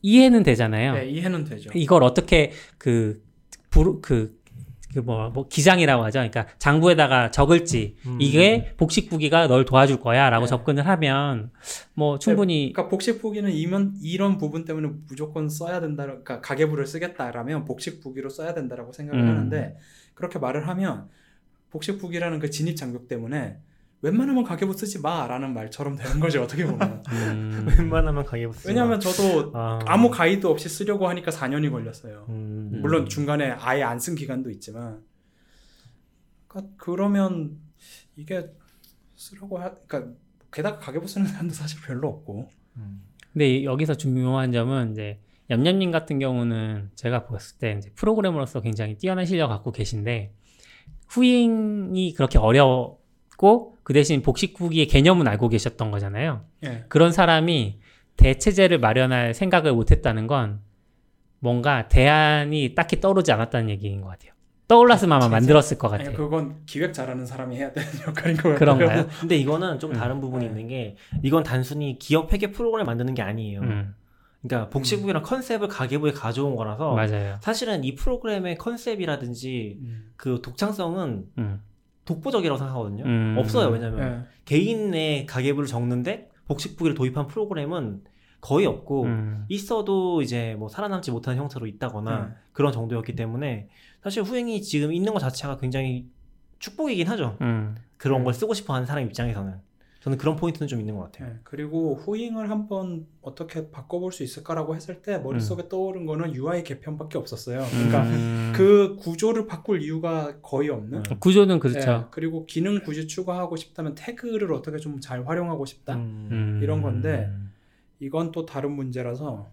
이해는 되잖아요. 네, 이해는 되죠 이걸 어떻게 그 부르 그 그뭐 뭐 기장이라고 하죠. 그러니까 장부에다가 적을지 음. 이게 복식부기가 널 도와줄 거야라고 네. 접근을 하면 뭐 충분히 그러니까 복식부기는 이면 이런 부분 때문에 무조건 써야 된다. 그러니까 가계부를 쓰겠다라면 복식부기로 써야 된다라고 생각을 음. 하는데 그렇게 말을 하면 복식부기라는 그 진입 장벽 때문에 웬만하면 가계부 쓰지 마라는 말처럼 되는 거죠 어떻게 보면. 음, 웬만하면 가계부 쓰지 왜냐하면 마. 저도 아. 아무 가이드 없이 쓰려고 하니까 4년이 걸렸어요. 음. 물론 중간에 아예 안 쓴 기간도 있지만. 그러니까 그러면 이게 쓰라고 하, 그러니까 게다가 가계부 쓰는 사람도 사실 별로 없고. 음. 근데 여기서 중요한 점은 이제 얌얌님 같은 경우는 제가 봤을 때 이제 프로그래머로서 굉장히 뛰어난 실력 갖고 계신데 후잉이 그렇게 어려 웠고 그 대신 복식부기의 개념은 알고 계셨던 거잖아요. 예. 그런 사람이 대체제를 마련할 생각을 못했다는 건 뭔가 대안이 딱히 떠오르지 않았다는 얘기인 것 같아요. 떠올랐으면 아마? 만들었을 것 아니 같아요. 그건 기획 잘하는 사람이 해야 되는 역할인 것 같아요. 그런가요? 근데 이거는 좀 음. 다른 부분이 네. 있는 게 이건 단순히 기업 회계 프로그램을 만드는 게 아니에요. 음, 그러니까 복식부기랑 컨셉을 가계부에 가져온 거라서 맞아요. 사실은 이 프로그램의 컨셉이라든지 음. 그 독창성은 음, 독보적이라고 생각하거든요. 음. 없어요. 왜냐면 예. 개인의 가계부를 적는데 복식부기를 도입한 프로그램은 거의 없고 음, 있어도 이제 뭐 살아남지 못한 형태로 있다거나 음. 그런 정도였기 때문에 사실 후행이 지금 있는 것 자체가 굉장히 축복이긴 하죠. 음, 그런 음. 걸 쓰고 싶어 하는 사람 입장에서는 저는 그런 포인트는 좀 있는 것 같아요. 예. 그리고 후잉을 한번 어떻게 바꿔볼 수 있을까라고 했을 때 머릿속에 떠오른 거는 UI 개편밖에 없었어요. 그러니까 음. 그 구조를 바꿀 이유가 거의 없는. 구조는 그렇죠. 예. 그리고 기능 굳이 추가하고 싶다면 태그를 어떻게 좀 잘 활용하고 싶다. 음. 음. 이런 건데 이건 또 다른 문제라서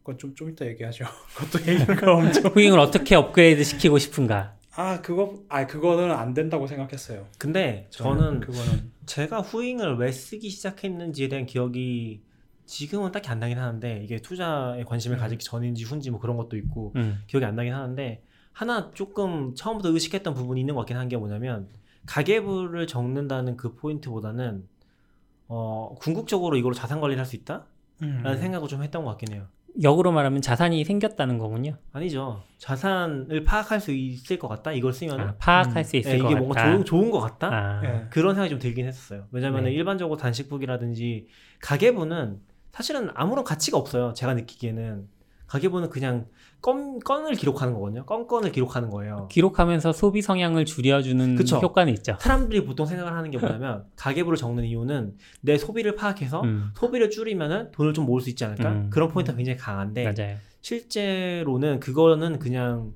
그건 좀, 좀 이따 얘기하죠. 그것도 얘기가 엄청. 후잉을 어떻게 업그레이드 시키고 싶은가? 아, 그거, 아, 그거는 안 된다고 생각했어요. 근데 저는 그거는. 제가 후잉을 왜 쓰기 시작했는지에 대한 기억이 지금은 딱히 안 나긴 하는데 이게 투자에 관심을 음. 가지기 전인지 후인지 뭐 그런 것도 있고 음, 기억이 안 나긴 하는데 하나 조금 처음부터 의식했던 부분이 있는 것 같긴 한 게 뭐냐면 가계부를 적는다는 그 포인트보다는 어 궁극적으로 이걸로 자산 관리를 할 수 있다? 음. 라는 생각을 좀 했던 것 같긴 해요. 역으로 말하면 자산이 생겼다는 거군요. 아니죠. 자산을 파악할 수 있을 것 같다? 이걸 쓰면은? 아, 파악할 음. 수 있을 예, 것 이게 같다. 뭔가 좋은, 좋은 것 같다? 아, 예. 그런 생각이 좀 들긴 했었어요. 왜냐면 은 네. 일반적으로 단식북이라든지 가계부는 사실은 아무런 가치가 없어요. 제가 느끼기에는. 가계부는 그냥 건, 건을 기록하는 거거든요. 건건을 기록하는 거예요. 기록하면서 소비 성향을 줄여주는 그쵸. 효과는 있죠. 사람들이 보통 생각을 하는 게 뭐냐면 가계부를 적는 이유는 내 소비를 파악해서 음, 소비를 줄이면은 돈을 좀 모을 수 있지 않을까? 음. 그런 포인트가 굉장히 강한데 맞아요. 실제로는 그거는 그냥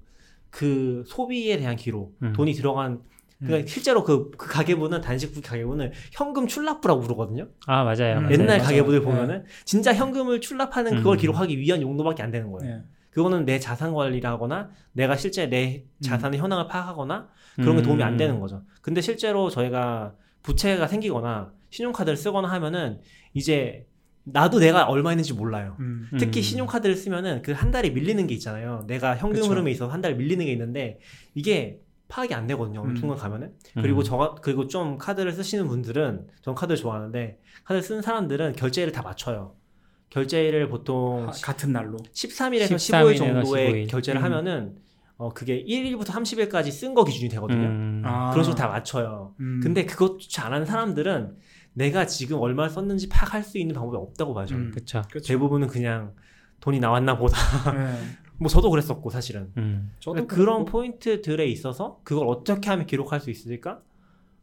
그 소비에 대한 기록, 음. 돈이 들어간 그러니까 실제로 그, 그 가계부는 단식부 가계부는 현금 출납부라고 부르거든요. 아 맞아요. 음. 옛날 맞아요. 가계부들 네. 보면은 진짜 현금을 출납하는 그걸 음. 기록하기 위한 용도밖에 안 되는 거예요. 예. 그거는 내 자산 관리를 하거나 내가 실제 내 자산의 현황을 파악하거나 그런 게 음. 도움이 안 되는 거죠. 근데 실제로 저희가 부채가 생기거나 신용카드를 쓰거나 하면은 이제 나도 내가 얼마 있는지 몰라요. 음. 특히 음. 신용카드를 쓰면은 그 한 달에 밀리는 게 있잖아요. 내가 현금 그쵸. 흐름에 있어서 한 달에 밀리는 게 있는데 이게 파악이 안 되거든요. 어느 음. 순간 가면은. 그리고 음. 저 그리고 좀 카드를 쓰시는 분들은 전 카드를 좋아하는데 카드 쓰는 사람들은 결제일을 다 맞춰요. 결제일을 보통 하- 같은 날로. 13일에서 13 15일 일에서 정도에 15일. 결제를 음. 하면은 어 그게 1일부터 30일까지 쓴 거 기준이 되거든요. 음. 아. 그런 식으로 다 맞춰요. 음. 근데 그것조차 안 하는 사람들은 내가 지금 얼마 썼는지 파악할 수 있는 방법이 없다고 봐요. 저는. 음. 그쵸. 그쵸. 대부분은 그냥 돈이 나왔나 보다. 예. 뭐 저도 그랬었고 사실은. 음. 저도 그러니까 그런 그렇고. 포인트들에 있어서 그걸 어떻게 하면 기록할 수 있을까?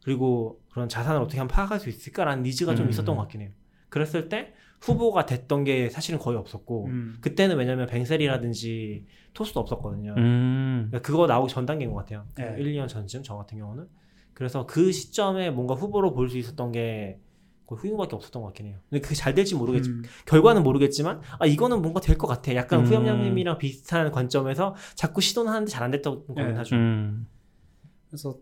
그리고 그런 자산을 어떻게 하면 파악할 수 있을까라는 니즈가 좀 음. 있었던 것 같긴 해요. 그랬을 때 후보가 됐던 게 사실은 거의 없었고 음. 그때는 왜냐면 뱅셀이라든지 토스도 없었거든요. 음. 그러니까 그거 나오기 전 단계인 것 같아요. 네. 1, 2년 전쯤 저 같은 경우는. 그래서 그 시점에 뭔가 후보로 볼 수 있었던 게 거의 후임밖에 없었던 것 같긴 해요. 근데 그게 잘 될지 모르겠지만 음. 결과는 모르겠지만 아 이거는 뭔가 될 것 같아. 약간 음. 후임장님이랑 비슷한 관점에서 자꾸 시도는 하는데 잘 안 됐던 거긴 네. 하죠. 음. 그래서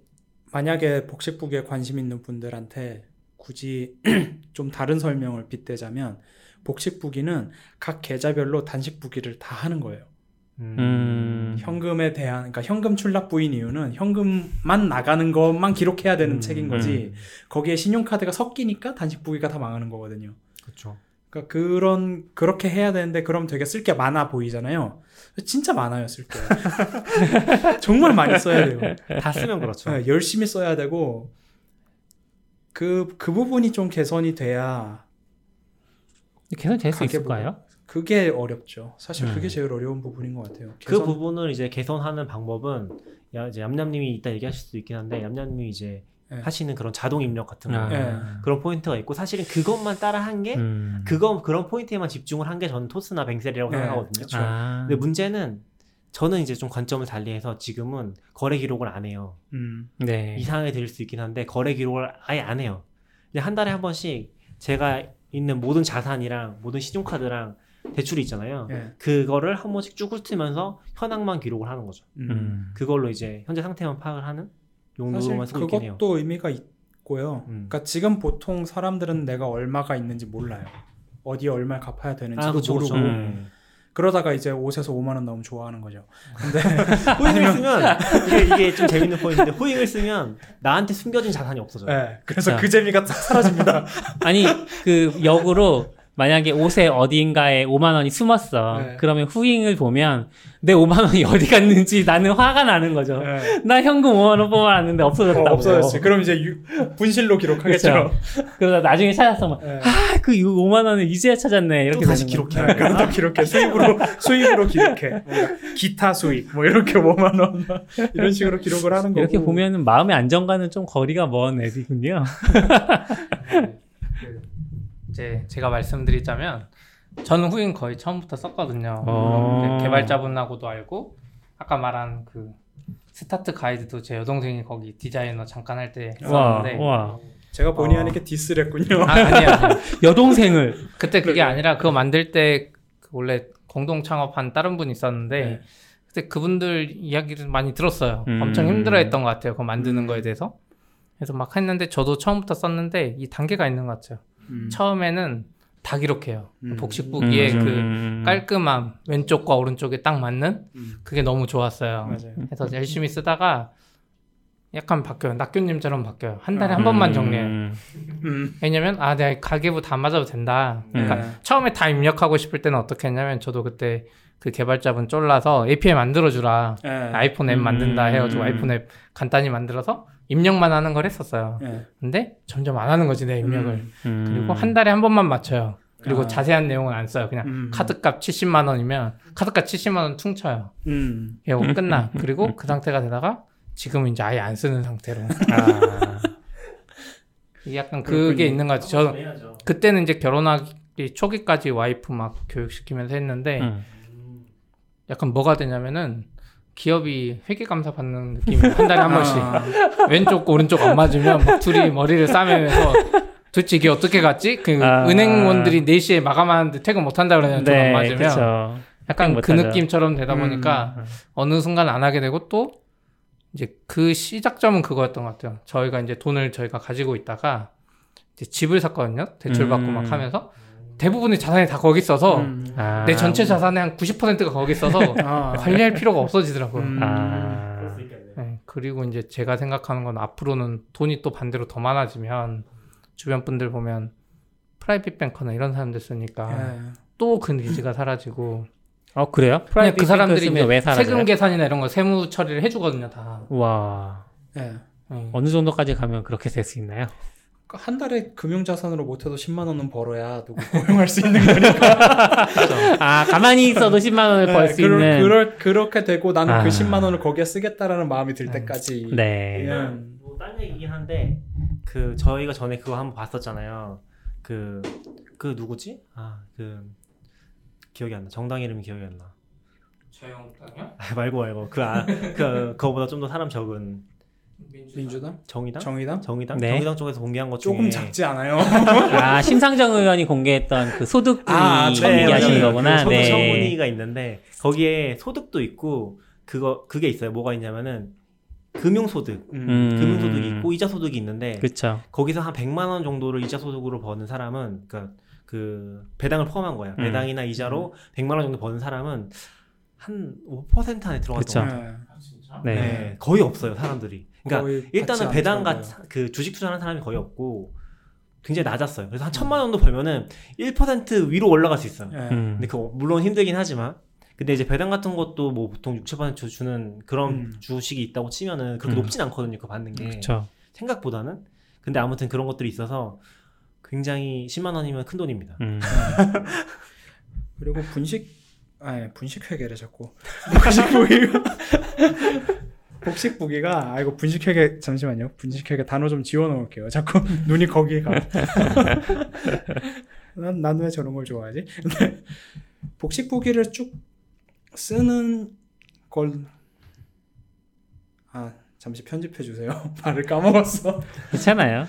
만약에 복식북에 관심 있는 분들한테 굳이 좀 다른 설명을 빗대자면 복식부기는 각 계좌별로 단식부기를 다 하는 거예요. 음. 현금에 대한 그러니까 현금 출납 부인 이유는 현금만 나가는 것만 기록해야 되는 음, 책인 거지 거기에 신용카드가 섞이니까 단식 부기가 다 망하는 거거든요. 그렇죠. 그러니까 그런 그렇게 해야 되는데 그럼 되게 쓸 게 많아 보이잖아요. 진짜 많아요 쓸 게. 정말 많이 써야 돼요. 다 쓰면 그렇죠. 네, 열심히 써야 되고 그그 부분이 좀 개선이 돼야 개선 될수 가계부가- 있을까요? 그게 어렵죠. 사실 음. 그게 제일 어려운 부분인 것 같아요. 그 개선- 부분을 이제 개선하는 방법은 야 이제 얌얌님이 이따 얘기하실 수도 있긴 한데 얌얌님이 이제 네. 하시는 그런 자동 입력 같은 거 아. 네. 그런 포인트가 있고 사실은 그것만 따라 한게 음. 그거 그런 포인트에만 집중을 한 게 저는 토스나 뱅샐이라고 네, 생각하거든요. 아. 근데 문제는 저는 이제 좀 관점을 달리해서 지금은 거래 기록을 안 해요. 음, 네. 이상하게 들릴 수 있긴 한데 거래 기록을 아예 안 해요. 그냥 한 달에 한 번씩 제가 있는 모든 자산이랑 모든 신용카드랑 대출이 있잖아요. 예. 그거를 한 번씩 쭉 훑으면서 현황만 기록을 하는 거죠. 음. 음. 그걸로 이제 현재 상태만 파악을 하는 용도로만 쓰고 있긴 해요. 그것도 의미가 있고요. 음. 그러니까 지금 보통 사람들은 내가 얼마가 있는지 몰라요. 어디에 얼마 갚아야 되는지도 아, 그쵸, 모르고 그쵸. 음. 그러다가 이제 5에서 5만 원 나오면 좋아하는 거죠. 근데 호잉을 쓰면 이게, 이게 좀 재밌는 포인트인데 호잉을 쓰면 나한테 숨겨진 자산이 없어져요. 네, 그래서. 그 재미가 싹 사라집니다. 아니 그 역으로 만약에 옷에 어딘가에 5만 원이 숨었어. 네. 그러면 후잉을 보면 내 5만 원이 어디 갔는지 나는 화가 나는 거죠. 네. 나 현금 5만 원 뽑아놨는데 없어졌다고. 어, 없어졌지. 그럼 이제 유- 분실로 기록하겠죠. 그러다 나중에 찾았어. 막, 네. 아, 그 5만 원을 이제야 찾았네. 이렇게 또 다시. 기록해. 네, 그럼 또 기록해. 수입으로, 수입으로 기록해. 기타 수입, 뭐 이렇게 5만 원, 이런 식으로 기록을 하는 거고. 이렇게 보면은 마음의 안정과는 좀 거리가 먼 애들이군요. 그 이제 제가 말씀드리자면 저는 후잉 거의 처음부터 썼거든요. 어. 개발자분하고도 알고 아까 말한 그 start guide도 제 여동생이 거기 디자이너 잠깐 할때 와, 썼는데 와. 제가 본의 어. 아니게 디스를 했군요. 아, 아니야. 여동생을. 그때 그게 아니라 그거 만들 때그 원래 공동 창업한 다른 분이 있었는데 네. 그때 그분들 이야기를 많이 들었어요. 음. 엄청 힘들어했던 것 같아요. 그거 만드는 음. 거에 대해서. 그래서 막 했는데 저도 처음부터 썼는데 이 단계가 있는 것 같아요. 음. 처음에는 다 기록해요. 음. 복식부기에 음. 그 음. 깔끔함 왼쪽과 오른쪽에 딱 맞는 음. 그게 너무 좋았어요. 맞아요. 그래서 열심히 쓰다가 약간 바뀌어요. 낙교님처럼 바뀌어요. 한 달에 한 음. 번만 정리해요. 음. 왜냐면 아 내가 가계부 다 맞아도 된다. 그러니까 네. 처음에 다 입력하고 싶을 때는 어떻게 했냐면 저도 그때 그 개발자분 쫄라서 API 만들어주라. 네. 아이폰 앱 음. 만든다 해가지고 아이폰 앱 간단히 만들어서 입력만 하는 걸 했었어요. 네. 근데 점점 안 하는 거지 내 입력을. 음. 그리고 한 달에 한 번만 맞춰요. 그리고 아. 자세한 내용은 안 써요. 그냥 음. 카드값 70만 원이면 카드값 70만 원 퉁쳐요. 음. 이거 끝나. 그리고 그 상태가 되다가 지금은 이제 아예 안 쓰는 상태로. 아, 이게 약간 그렇군요. 그게 있는 것 같아요. 저 해야죠. 그때는 이제 결혼하기 초기까지 와이프 막 교육시키면서 했는데 음. 약간 뭐가 되냐면은 기업이 회계감사 받는 느낌이 한 달에 한 번씩 아, 왼쪽 오른쪽 안 맞으면 막 둘이 머리를 싸매면서 도대체 이게 어떻게 갔지? 그 아. 은행원들이 4시에 마감하는데 퇴근 못 한다 그러면 돈안 네, 맞으면 그렇죠. 약간 그. 느낌처럼 되다 음. 보니까 어느 순간 안 하게 되고 또 이제 그 시작점은 그거였던 것 같아요. 저희가 이제 돈을 저희가 가지고 있다가 이제 집을 샀거든요. 대출 받고 음. 막 하면서 대부분의 자산이 다 거기 있어서 음. 아, 내 전체 자산의 한 90%가 거기 있어서 아. 관리할 필요가 없어지더라고요. 음. 아, 네, 그리고 이제 제가 생각하는 건 앞으로는 돈이 또 반대로 더 많아지면 주변 분들 보면 private banker나 이런 사람들 쓰니까 예. 또그 니즈가 사라지고 어 그래요? 그냥 private 그 사람들이 왜 사라져요? 세금 계산이나 이런 거 세무 처리를 해주거든요 다. 와 예. 네. 어느 정도까지 가면 그렇게 될 수 있나요? 한 달에 금융자산으로 못해도 10만 원은 벌어야 누구 고용할 수 있는 거니까. 아 가만히 있어도 10만 원을 벌수 네, 그럴, 있는. 그럴, 그렇게 되고 나는 아. 그 10만 원을 거기에 쓰겠다라는 마음이 들 때까지. 네. 그냥 뭐딴 얘기긴 한데 그 저희가 전에 그거 한번 봤었잖아요. 그그 누구지? 아그 기억이 안 나. 정당 이름이 기억이 안 나. 자영당이요? 아, 말고 말고 그, 아, 그 그거보다 좀 더 사람 적은 민주당? 정의당? 정의당? 정의당? 네. 정의당 쪽에서 공개한 것 중에 조금 작지 않아요? 아 심상정 의원이 공개했던 그 소득 아, 이 청문회. 얘기하시는 거구나. 그 소득 네. 청문회가 있는데 거기에 소득도 있고 그거 그게 있어요. 뭐가 있냐면은 금융소득, 음. 금융소득이 있고 이자 소득이 있는데 그렇죠. 거기서 한 100만 원 정도를 이자 소득으로 버는 사람은 그러니까 그 배당을 포함한 거야. 음. 배당이나 이자로 100만 원 정도 버는 사람은 한 5% 안에 들어갔던 그쵸. 네. 아 진짜? 네. 네, 거의 없어요 사람들이. 그러니까 일단은 배당 않더라고요. 같, 그 주식 투자하는 사람이 거의 없고 굉장히 낮았어요. 그래서 한 천만 원도 벌면은 1% 위로 올라갈 수 있어요. 예. 음. 근데 그 물론 힘들긴 하지만 근데 이제 배당 같은 것도 뭐 보통 6, 7% 주는 그런 음. 주식이 있다고 치면은 그렇게 음. 높진 않거든요. 그 받는 게 그렇죠. 생각보다는. 근데 아무튼 그런 것들이 있어서 굉장히 10만 원이면 큰 돈입니다. 음. 그리고 분식, 아, 분식 회계래 자꾸. 복식 부기가. 복식 부기가, 아, 이거 분식 회계, 잠시만요. 분식 회계 단어 좀 지워 넣을게요. 자꾸 눈이 거기에 가. 난, 난 왜 저런 걸 좋아하지? 복식 부기를 쭉 쓰는 걸, 아, 잠시 편집해 주세요. 말을 까먹었어. 괜찮아요.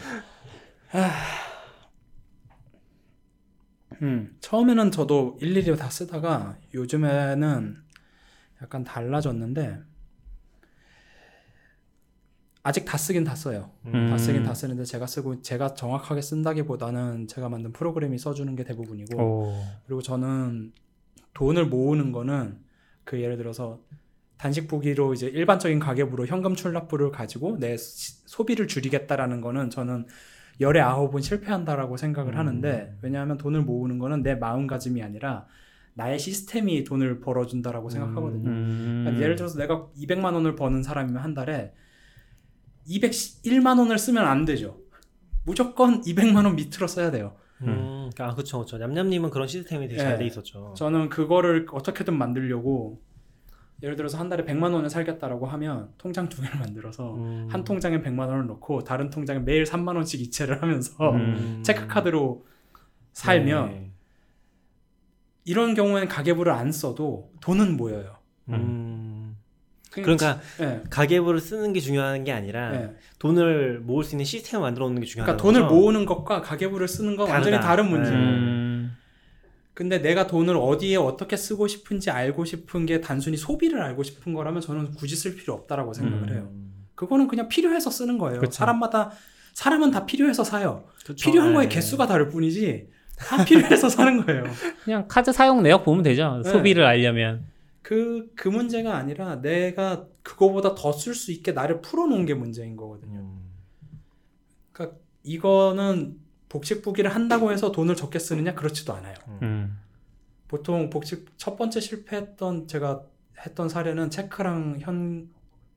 음, 처음에는 저도 일일이 다 쓰다가 요즘에는 약간 달라졌는데 아직 다 쓰긴 다 써요. 음. 다 쓰긴 다 쓰는데 제가 쓰고 제가 정확하게 쓴다기보다는 제가 만든 프로그램이 써주는 게 대부분이고 오. 그리고 저는 돈을 모으는 거는 그 예를 들어서 단식 부기로 이제 일반적인 가계부로 현금 출납부를 가지고 내 시- 소비를 줄이겠다라는 거는 저는 열에 아홉 은 실패한다라고 생각을 음. 하는데 왜냐하면 돈을 모으는 거는 내 마음가짐이 아니라 나의 시스템이 돈을 벌어준다라고 생각하거든요. 음. 그러니까 예를 들어서 내가 200만 원을 버는 사람이면 한 달에 201만 원을 쓰면 안 되죠. 무조건 200만 원 밑으로 써야 돼요. 음, 아, 그쵸, 그쵸. 냠냠님은 그런 시스템이 되게 예. 잘돼 있었죠. 저는 그거를 어떻게든 만들려고 예를 들어서 한 달에 100만 원을 살겠다라고 하면 통장 두 개를 만들어서 음. 한 통장에 100만 원을 넣고 다른 통장에 매일 3만 원씩 이체를 하면서 음. 체크카드로 살면 네. 이런 경우에는 가계부를 안 써도 돈은 모여요. 음. 그냥 그러니까 예, 가계부를 쓰는 게 중요한 게 아니라 예. 돈을 모을 수 있는 시스템을 만들어 놓는 게 중요하다. 그러니까 돈을 모으는 것과 가계부를 쓰는 건 완전히. 다른 문제예요. 근데 내가 돈을 어디에 어떻게 쓰고 싶은지 알고 싶은 게 단순히 소비를 알고 싶은 거라면 저는 굳이 쓸 필요 없다라고 생각을 음. 해요. 그거는 그냥 필요해서 쓰는 거예요. 그쵸. 사람마다 사람은 다 필요해서 사요. 그쵸. 필요한 거의 네. 개수가 다를 뿐이지 다 필요해서 사는 거예요. 그냥 카드 사용 내역 보면 되죠. 네. 소비를 알려면. 그, 그 문제가 아니라 내가 그거보다 더 쓸 수 있게 나를 풀어놓은 게 문제인 거거든요. 음. 그러니까 이거는 복식 부기를 한다고 해서 돈을 적게 쓰느냐? 그렇지도 않아요. 음. 보통 복식 첫 번째 실패했던 제가 했던 사례는 체크랑 현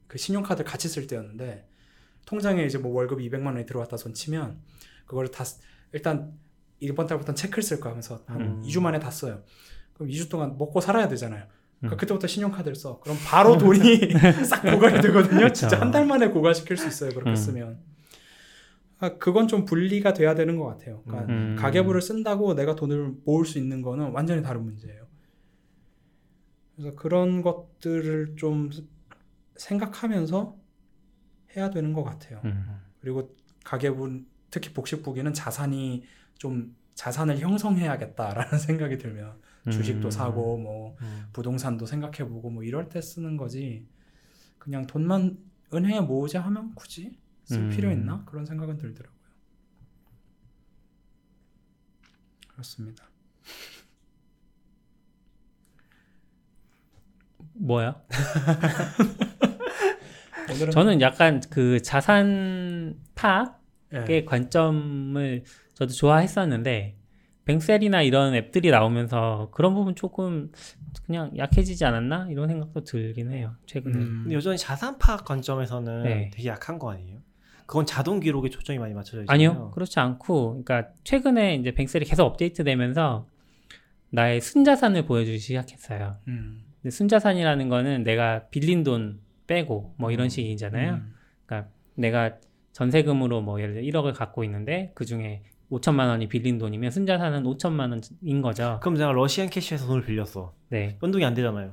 그 신용카드 같이 쓸 때였는데 통장에 이제 뭐 월급 200만 원이 들어왔다 손 치면 그거를 다 쓰- 일단 이번 달부터 체크를 쓸 거야 하면서 한 음. 2주 만에 다 써요. 그럼 2주 동안 먹고 살아야 되잖아요. 그러니까 음. 그때부터 신용카드를 써. 그럼 바로 돈이 싹 고갈이 되거든요. 그쵸. 진짜 한 달 만에 고갈시킬 수 있어요. 그렇게 음. 쓰면. 아, 그건 좀 분리가 돼야 되는 것 같아요. 그러니까 음. 가계부를 쓴다고 내가 돈을 모을 수 있는 거는 완전히 다른 문제예요. 그래서 그런 것들을 좀 생각하면서 해야 되는 것 같아요. 음. 그리고 가계부 특히 복식부기는 자산이 좀 자산을 형성해야겠다라는 생각이 들면 주식도 음. 사고 뭐 음. 부동산도 생각해보고 뭐 이럴 때 쓰는 거지 그냥 돈만 은행에 모으자 하면 굳이 쓸 음. 필요 있나 그런 생각은 들더라고요. 그렇습니다. 뭐야? 저는 약간 그 자산 파악의 예. 관점을 저도 좋아했었는데 뱅셀이나 이런 앱들이 나오면서 그런 부분 조금 그냥 약해지지 않았나 이런 생각도 들긴 해요 최근에. 음. 여전히 자산 파악 관점에서는 네. 되게 약한 거 아니에요? 그건 자동 기록에 초점이 많이 맞춰져 있잖아요. 아니요 그렇지 않고 그러니까 최근에 이제 뱅셀이 계속 업데이트되면서 나의 순자산을 보여주기 시작했어요. 음. 근데 순자산이라는 거는 내가 빌린 돈 빼고 뭐 이런 식이잖아요. 음. 내가 전세금으로 뭐 예를 들어 1억을 갖고 있는데 그 중에 5천만 원이 빌린 돈이면 순자산은 5천만 원인 거죠. 그럼 내가 러시안 캐시에서 돈을 빌렸어. 네. 연동이 안 되잖아요.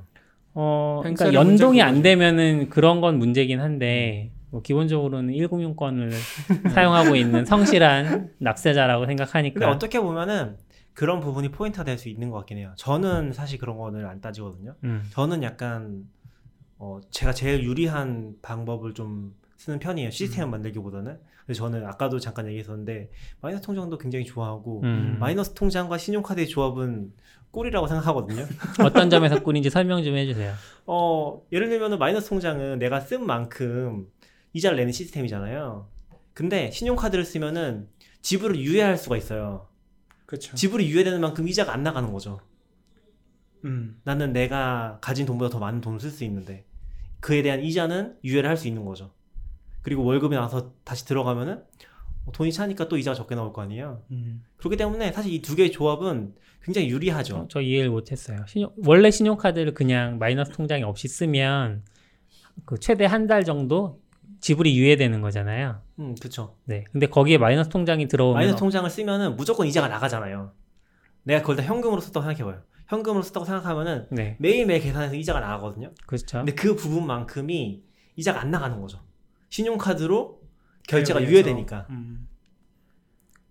어, 그러니까 연동이 안. 되면은 그런 건 문제긴 한데 뭐 기본적으로는 1금융권을 사용하고 있는 성실한 납세자라고 생각하니까 근데 어떻게 보면은 그런 부분이 포인트가 될 수 있는 것 같긴 해요. 저는 사실 그런 거는 안 따지거든요. 음, 저는 약간 어 제가 제일 유리한 방법을 좀 쓰는 편이에요. 시스템 음. 만들기보다는. 그래서 저는 아까도 잠깐 얘기했었는데 마이너스 통장도 굉장히 좋아하고 음. 마이너스 통장과 신용카드의 조합은 꿀이라고 생각하거든요. 어떤 점에서 꿀인지 설명 좀 해주세요. 어 예를 들면은 마이너스 통장은 내가 쓴 만큼 이자를 내는 시스템이잖아요. 근데 신용카드를 쓰면은 지불을 유예할 수가 있어요. 그렇죠. 지불이 유예되는 만큼 이자가 안 나가는 거죠. 음. 나는 내가 가진 돈보다 더 많은 돈을 쓸 수 있는데 그에 대한 이자는 유예를 할 수 있는 거죠. 그리고 월급이 나와서 다시 들어가면은 어, 돈이 차니까 또 이자가 적게 나올 거 아니에요. 음. 그렇기 때문에 사실 이 두 개의 조합은 굉장히 어, 유리하죠. 저 이해를 못했어요. 신용, 원래 신용카드를 그냥 마이너스 통장이 없이 쓰면 그 최대 한 달 정도 지불이 유예되는 거잖아요. 음, 그렇죠. 네. 근데 거기에 마이너스 통장이 들어오면 마이너스 통장을 쓰면은 무조건 이자가 나가잖아요. 내가 그걸 다 현금으로 썼다고 생각해봐요. 현금으로 썼다고 생각하면은 네, 매일매일 계산해서 이자가 나가거든요. 그렇죠. 근데 그 부분만큼이 이자가 안 나가는 거죠. 신용카드로 결제가 해외에서. 유예되니까. 음.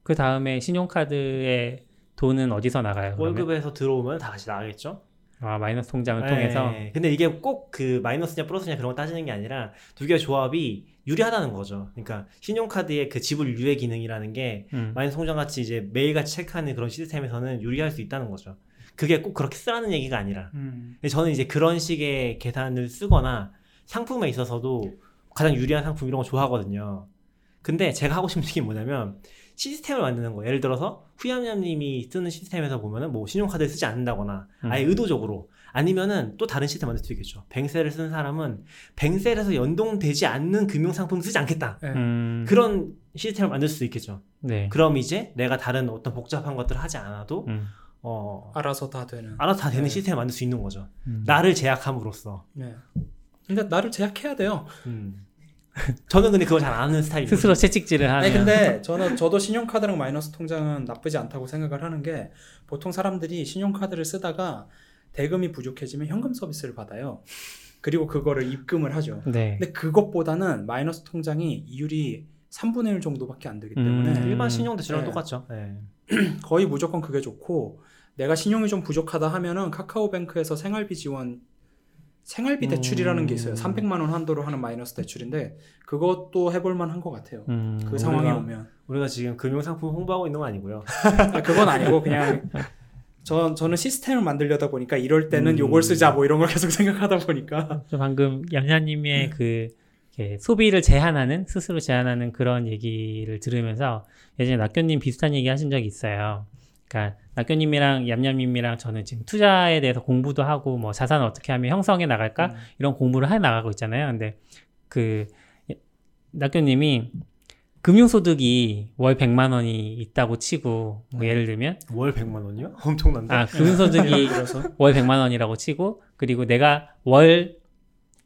그 다음에 신용카드의 돈은 어디서 나가요? 그러면? 월급에서 들어오면 다 같이 나가겠죠. 아 마이너스 통장을 네. 통해서 근데 이게 꼭 그 마이너스냐 플러스냐 그런 거 따지는 게 아니라 두 개의 조합이 유리하다는 거죠. 그러니까 신용카드의 그 지불 유예 기능이라는 게 음. 마이너스 통장 같이 이제 매일같이 체크하는 그런 시스템에서는 유리할 수 있다는 거죠. 그게 꼭 그렇게 쓰라는 얘기가 아니라. 음. 근데 저는 이제 그런 식의 계산을 쓰거나 상품에 있어서도 가장 유리한 상품 이런 거 좋아하거든요. 근데 제가 하고 싶은 얘기 뭐냐면 시스템을 만드는 거. 예를 들어서 후얌얌님이 쓰는 시스템에서 보면은 뭐 신용카드를 쓰지 않는다거나 아예 음. 의도적으로 아니면은 또 다른 시스템 만들 수 있겠죠. 뱅셀을 쓰는 사람은 뱅셀에서 연동되지 않는 금융상품 쓰지 않겠다. 네. 음, 그런 시스템을 만들 수도 있겠죠. 네. 그럼 이제 내가 다른 어떤 복잡한 것들을 하지 않아도 음, 어 알아서 다 되는. 알아서 다 되는 네. 시스템을 만들 수 있는 거죠. 음. 나를 제약함으로써. 네. 근데 나를 제약해야 돼요. 음. 저는 근데 그걸 잘안 하는 스타일이에요. 스스로 채찍질을 아니 근데 저는 저도 신용카드랑 마이너스 통장은 나쁘지 않다고 생각을 하는 게 보통 사람들이 신용카드를 쓰다가 대금이 부족해지면 현금 서비스를 받아요. 그리고 그거를 입금을 하죠. 네. 근데 그것보다는 마이너스 통장이 이율이 3분의 1 정도밖에 안 되기 때문에 음. 일반 신용 대출이랑 네. 똑같죠. 네. 거의 무조건 그게 좋고 내가 신용이 좀 부족하다 하면은 카카오뱅크에서 생활비 지원 생활비 음. 대출이라는 게 있어요. 300만 원 한도로 하는 마이너스 대출인데 그것도 해볼 만한 것 같아요. 음, 그 상황이 우리가- 오면 우리가 지금 금융 상품 홍보하고 있는 건 아니고요. 아, 그건 아니고 그냥 저 저는 시스템을 만들려다 보니까 이럴 때는 음. 요걸 쓰자 뭐 이런 걸 계속 생각하다 보니까 저 방금 양양님의 음. 그 소비를 제한하는 스스로 제한하는 그런 얘기를 들으면서 예전에 낙교님 비슷한 얘기 하신 적이 있어요. 그러니까 낙교님이랑 얌얌님이랑 저는 지금 투자에 대해서 공부도 하고 뭐 자산을 어떻게 하면 형성해 나갈까 음. 이런 공부를 해 나가고 있잖아요. 근데 그 낙교님이 금융소득이 월 100만 원이 있다고 치고 뭐 예를 들면 월 100만 원이요? 엄청난데. 아 금융소득이 그래서 월 100만 원이라고 치고 그리고 내가 월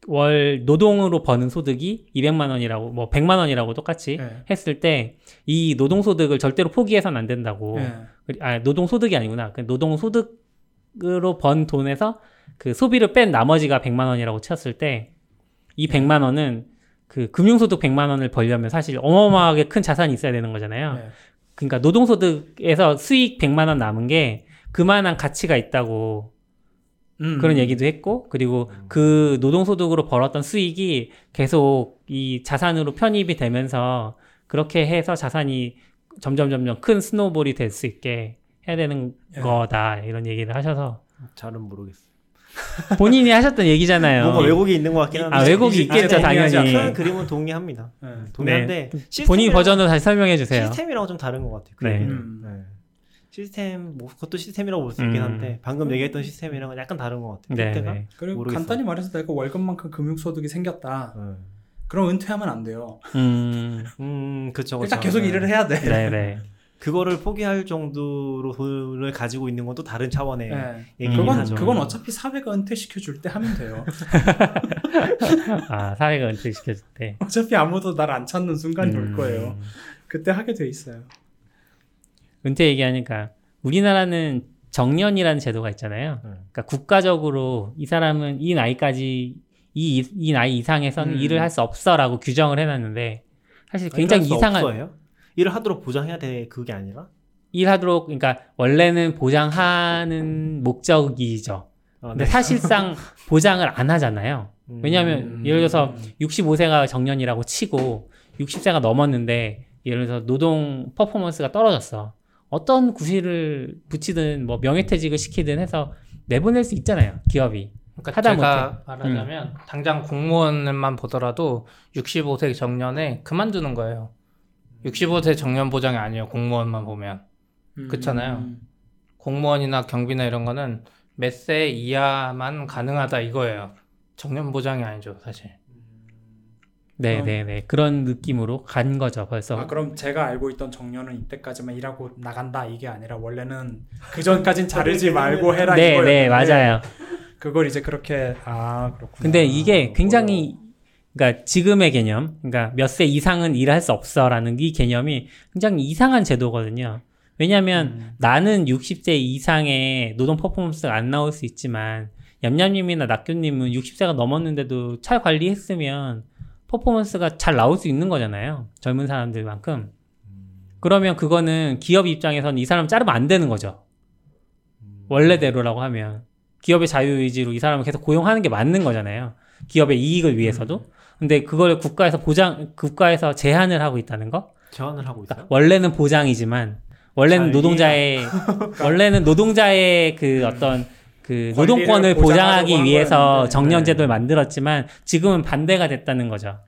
월 노동으로 버는 소득이 200만 원이라고 뭐 100만 원이라고 똑같이 예. 했을 때 이 노동 소득을 절대로 포기해서는 안 된다고. 예. 그리- 아 노동 소득이 아니구나. 그 노동 소득으로 번 돈에서 그 소비를 뺀 나머지가 100만 원이라고 쳤을 때 이 100만 원은 그 금융 소득 100만 원을 벌려면 사실 어마어마하게 큰 자산이 있어야 되는 거잖아요. 예. 그러니까 노동 소득에서 수익 100만 원 남은 게 그만한 가치가 있다고 음. 그런 얘기도 했고 그리고 그 노동소득으로 벌었던 수익이 계속 이 자산으로 편입이 되면서 그렇게 해서 자산이 점점 점점 큰 snowball이 될 수 있게 해야 되는 예. 거다 이런 얘기를 하셔서 잘은 모르겠어. 본인이 하셨던 얘기잖아요. 뭔가 왜곡이 있는 것 같긴 한데. 아 왜곡이 있겠죠 당연히. 큰 그림은 동의합니다. 예. 동의한데 시스템이랑- 본인 버전으로 다시 설명해 주세요. 시스템이랑 좀 다른 것 같아요. 그 네. 음. 네. 시스템 뭐 그것도 시스템이라고 볼 수 있긴 음. 한데 방금 얘기했던 시스템이랑은 약간 다른 것 같아요. 네, 그때가 네. 그리고 모르겠어요. 간단히 말해서 내가 월급만큼 금융소득이 생겼다. 네. 그럼 은퇴하면 안 돼요. 음, 음, 그쵸, 그쵸. 일단 계속 네. 일을 해야 돼. 네, 네. 그거를 포기할 정도로 돈을 가지고 있는 건 또 다른 차원의 예. 얘기긴 그건 하죠. 그건 어차피 사회가 은퇴시켜 줄 때 하면 돼요. 아 사회가 은퇴시켜 줄 때. 어차피 아무도 날 안 찾는 순간이 올 음. 거예요. 그때 하게 돼 있어요. 은퇴 얘기하니까 우리나라는 정년이라는 제도가 있잖아요. 음. 그러니까 국가적으로 이 사람은 이 나이까지 이, 이 나이 이상에서는 음. 일을 할 수 없어라고 규정을 해놨는데 사실 굉장히 이상한 없어요? 일을 하도록 보장해야 돼 그게 아니라 일하도록 그러니까 원래는 보장하는 목적이죠. 아, 근데 네. 사실상 보장을 안 하잖아요. 음. 왜냐하면 음. 예를 들어서 65세가 정년이라고 치고 60세가 넘었는데 예를 들어서 노동 퍼포먼스가 떨어졌어. 어떤 구실을 붙이든 뭐 명예퇴직을 시키든 해서 내보낼 수 있잖아요. 기업이. 그러니까 하다 제가 말하자면 당장 공무원만 보더라도 65세 정년에 그만두는 거예요. 65세 정년 보장이 아니에요. 공무원만 보면 음. 그렇잖아요. 공무원이나 경비나 이런 거는 몇 세 이하만 가능하다 이거예요. 정년 보장이 아니죠, 사실. 네, 네, 네. 그런 느낌으로 간 거죠. 벌써. 아 그럼 제가 알고 있던 정년은 이때까지만 일하고 나간다 이게 아니라 원래는 그 전까진 자르지 말고 해라 네, 이거였는데 네, 맞아요. 그걸 이제 그렇게 아 그렇구나. 근데 이게 굉장히 그러니까 지금의 개념, 그러니까 몇 세 이상은 일할 수 없어라는 이 개념이 굉장히 이상한 제도거든요. 왜냐하면 음. 나는 60세 이상의 노동 퍼포먼스가 안 나올 수 있지만 얌얌님이나 낙교님은 60세가 넘었는데도 잘 관리했으면 퍼포먼스가 잘 나올 수 있는 거잖아요. 젊은 사람들만큼. 그러면 그거는 기업 입장에서는 이 사람 자르면 안 되는 거죠. 원래대로라고 하면 기업의 자유의지로 이 사람을 계속 고용하는 게 맞는 거잖아요. 기업의 이익을 위해서도. 근데 그걸 국가에서 보장, 국가에서 제한을 하고 있다는 거? 제한을 하고 있어요. 원래는 보장이지만 원래는 노동자의 원래는 노동자의 그 어떤 그 노동권을 보장하기 한 위해서. 정년제도를 만들었지만 지금은 반대가 됐다는 거죠.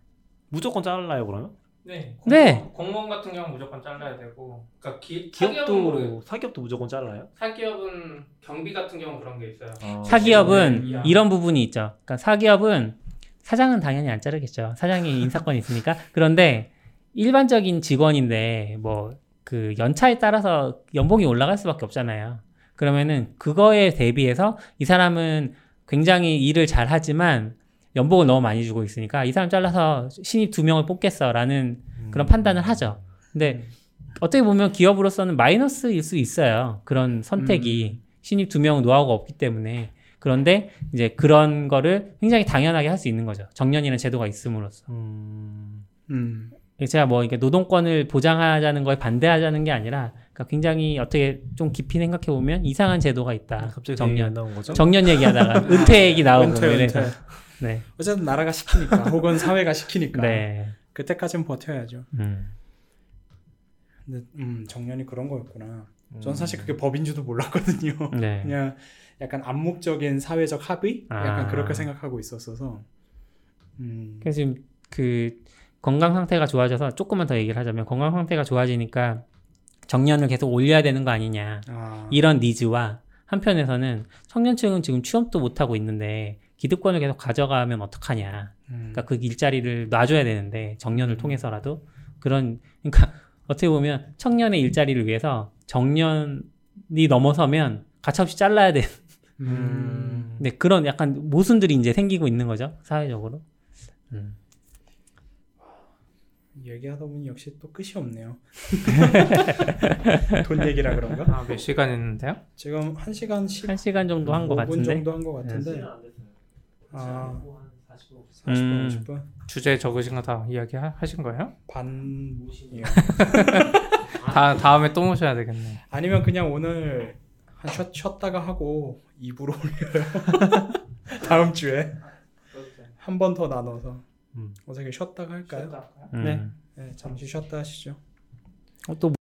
무조건 잘라요 그러면? 네. 네. 공무원 같은 경우는 무조건 잘라야 되고, 그러니까 기, 사기업은 모르겠어요. 기업도 사기업도 무조건 잘라요? 사기업은 경비 같은 경우는 그런 게 있어요. 아, 사기업은 이야. 이런 부분이 있죠. 그러니까 사기업은 사장은 당연히 안 자르겠죠. 사장이 인사권이 있으니까. 그런데 일반적인 직원인데 뭐 그 연차에 따라서 연봉이 올라갈 수밖에 없잖아요. 그러면은 그거에 대비해서 이 사람은 굉장히 일을 잘 하지만 연봉을 너무 많이 주고 있으니까 이 사람 잘라서 신입 두 명을 뽑겠어라는 음. 그런 판단을 하죠. 근데 어떻게 보면 기업으로서는 마이너스일 수 있어요. 그런 선택이 신입 두 명 노하우가 없기 때문에 그런데 이제 그런 거를 굉장히 당연하게 할 수 있는 거죠. 정년이라는 제도가 있음으로써. 음. 음. 제가 뭐 이게 노동권을 보장하자는 거에 반대하자는 게 아니라 그러니까 굉장히 어떻게 좀 깊이 생각해 보면 이상한 제도가 있다. 갑자기 정년. 나온 거죠? 정년 얘기하다가 은퇴 얘기 나오고 은퇴, 이래서 은퇴. 네. 어쨌든 나라가 시키니까 혹은 사회가 시키니까 네. 그때까지는 버텨야죠. 음. 근데 음 정년이 그런 거였구나. 음. 전 사실 그게 법인 줄도 몰랐거든요. 네. 그냥 약간 암묵적인 사회적 합의 약간 아. 그렇게 생각하고 있었어서. 음. 그래서 지금 그 건강 상태가 좋아져서 조금만 더 얘기를 하자면 건강 상태가 좋아지니까 정년을 계속 올려야 되는 거 아니냐 아. 이런 니즈와 한편에서는 청년층은 지금 취업도 못 하고 있는데 기득권을 계속 가져가면 어떡하냐 음. 그러니까 그 일자리를 놔줘야 되는데 정년을 통해서라도 그런 그러니까 어떻게 보면 청년의 일자리를 위해서 정년이 넘어서면 가차없이 잘라야 돼. 음. 네, 그런 약간 모순들이 이제 생기고 있는 거죠 사회적으로. 음. 얘기하다 보니 역시 또 끝이 없네요. 돈 얘기라 그런가? 아, 몇 시간 했는데요? 지금 1시간 10, 한 시간 정도 한것 5분 같은데. 정도 한 것 같은데. 아, 40분, 음. 50분? 주제 적으신 거 다 이야기 하- 하신 거예요? 반이요. 다 다음에 또 모셔야 되겠네. 아니면 그냥 오늘 한 쉬, 쉬었다가 하고 2부로 올려요. 다음 주에 한 번 더 나눠서 음. 어떻게 쉬었다가 할까요? 음. 네. 네, 잠시 쉬었다 하시죠. 어, 또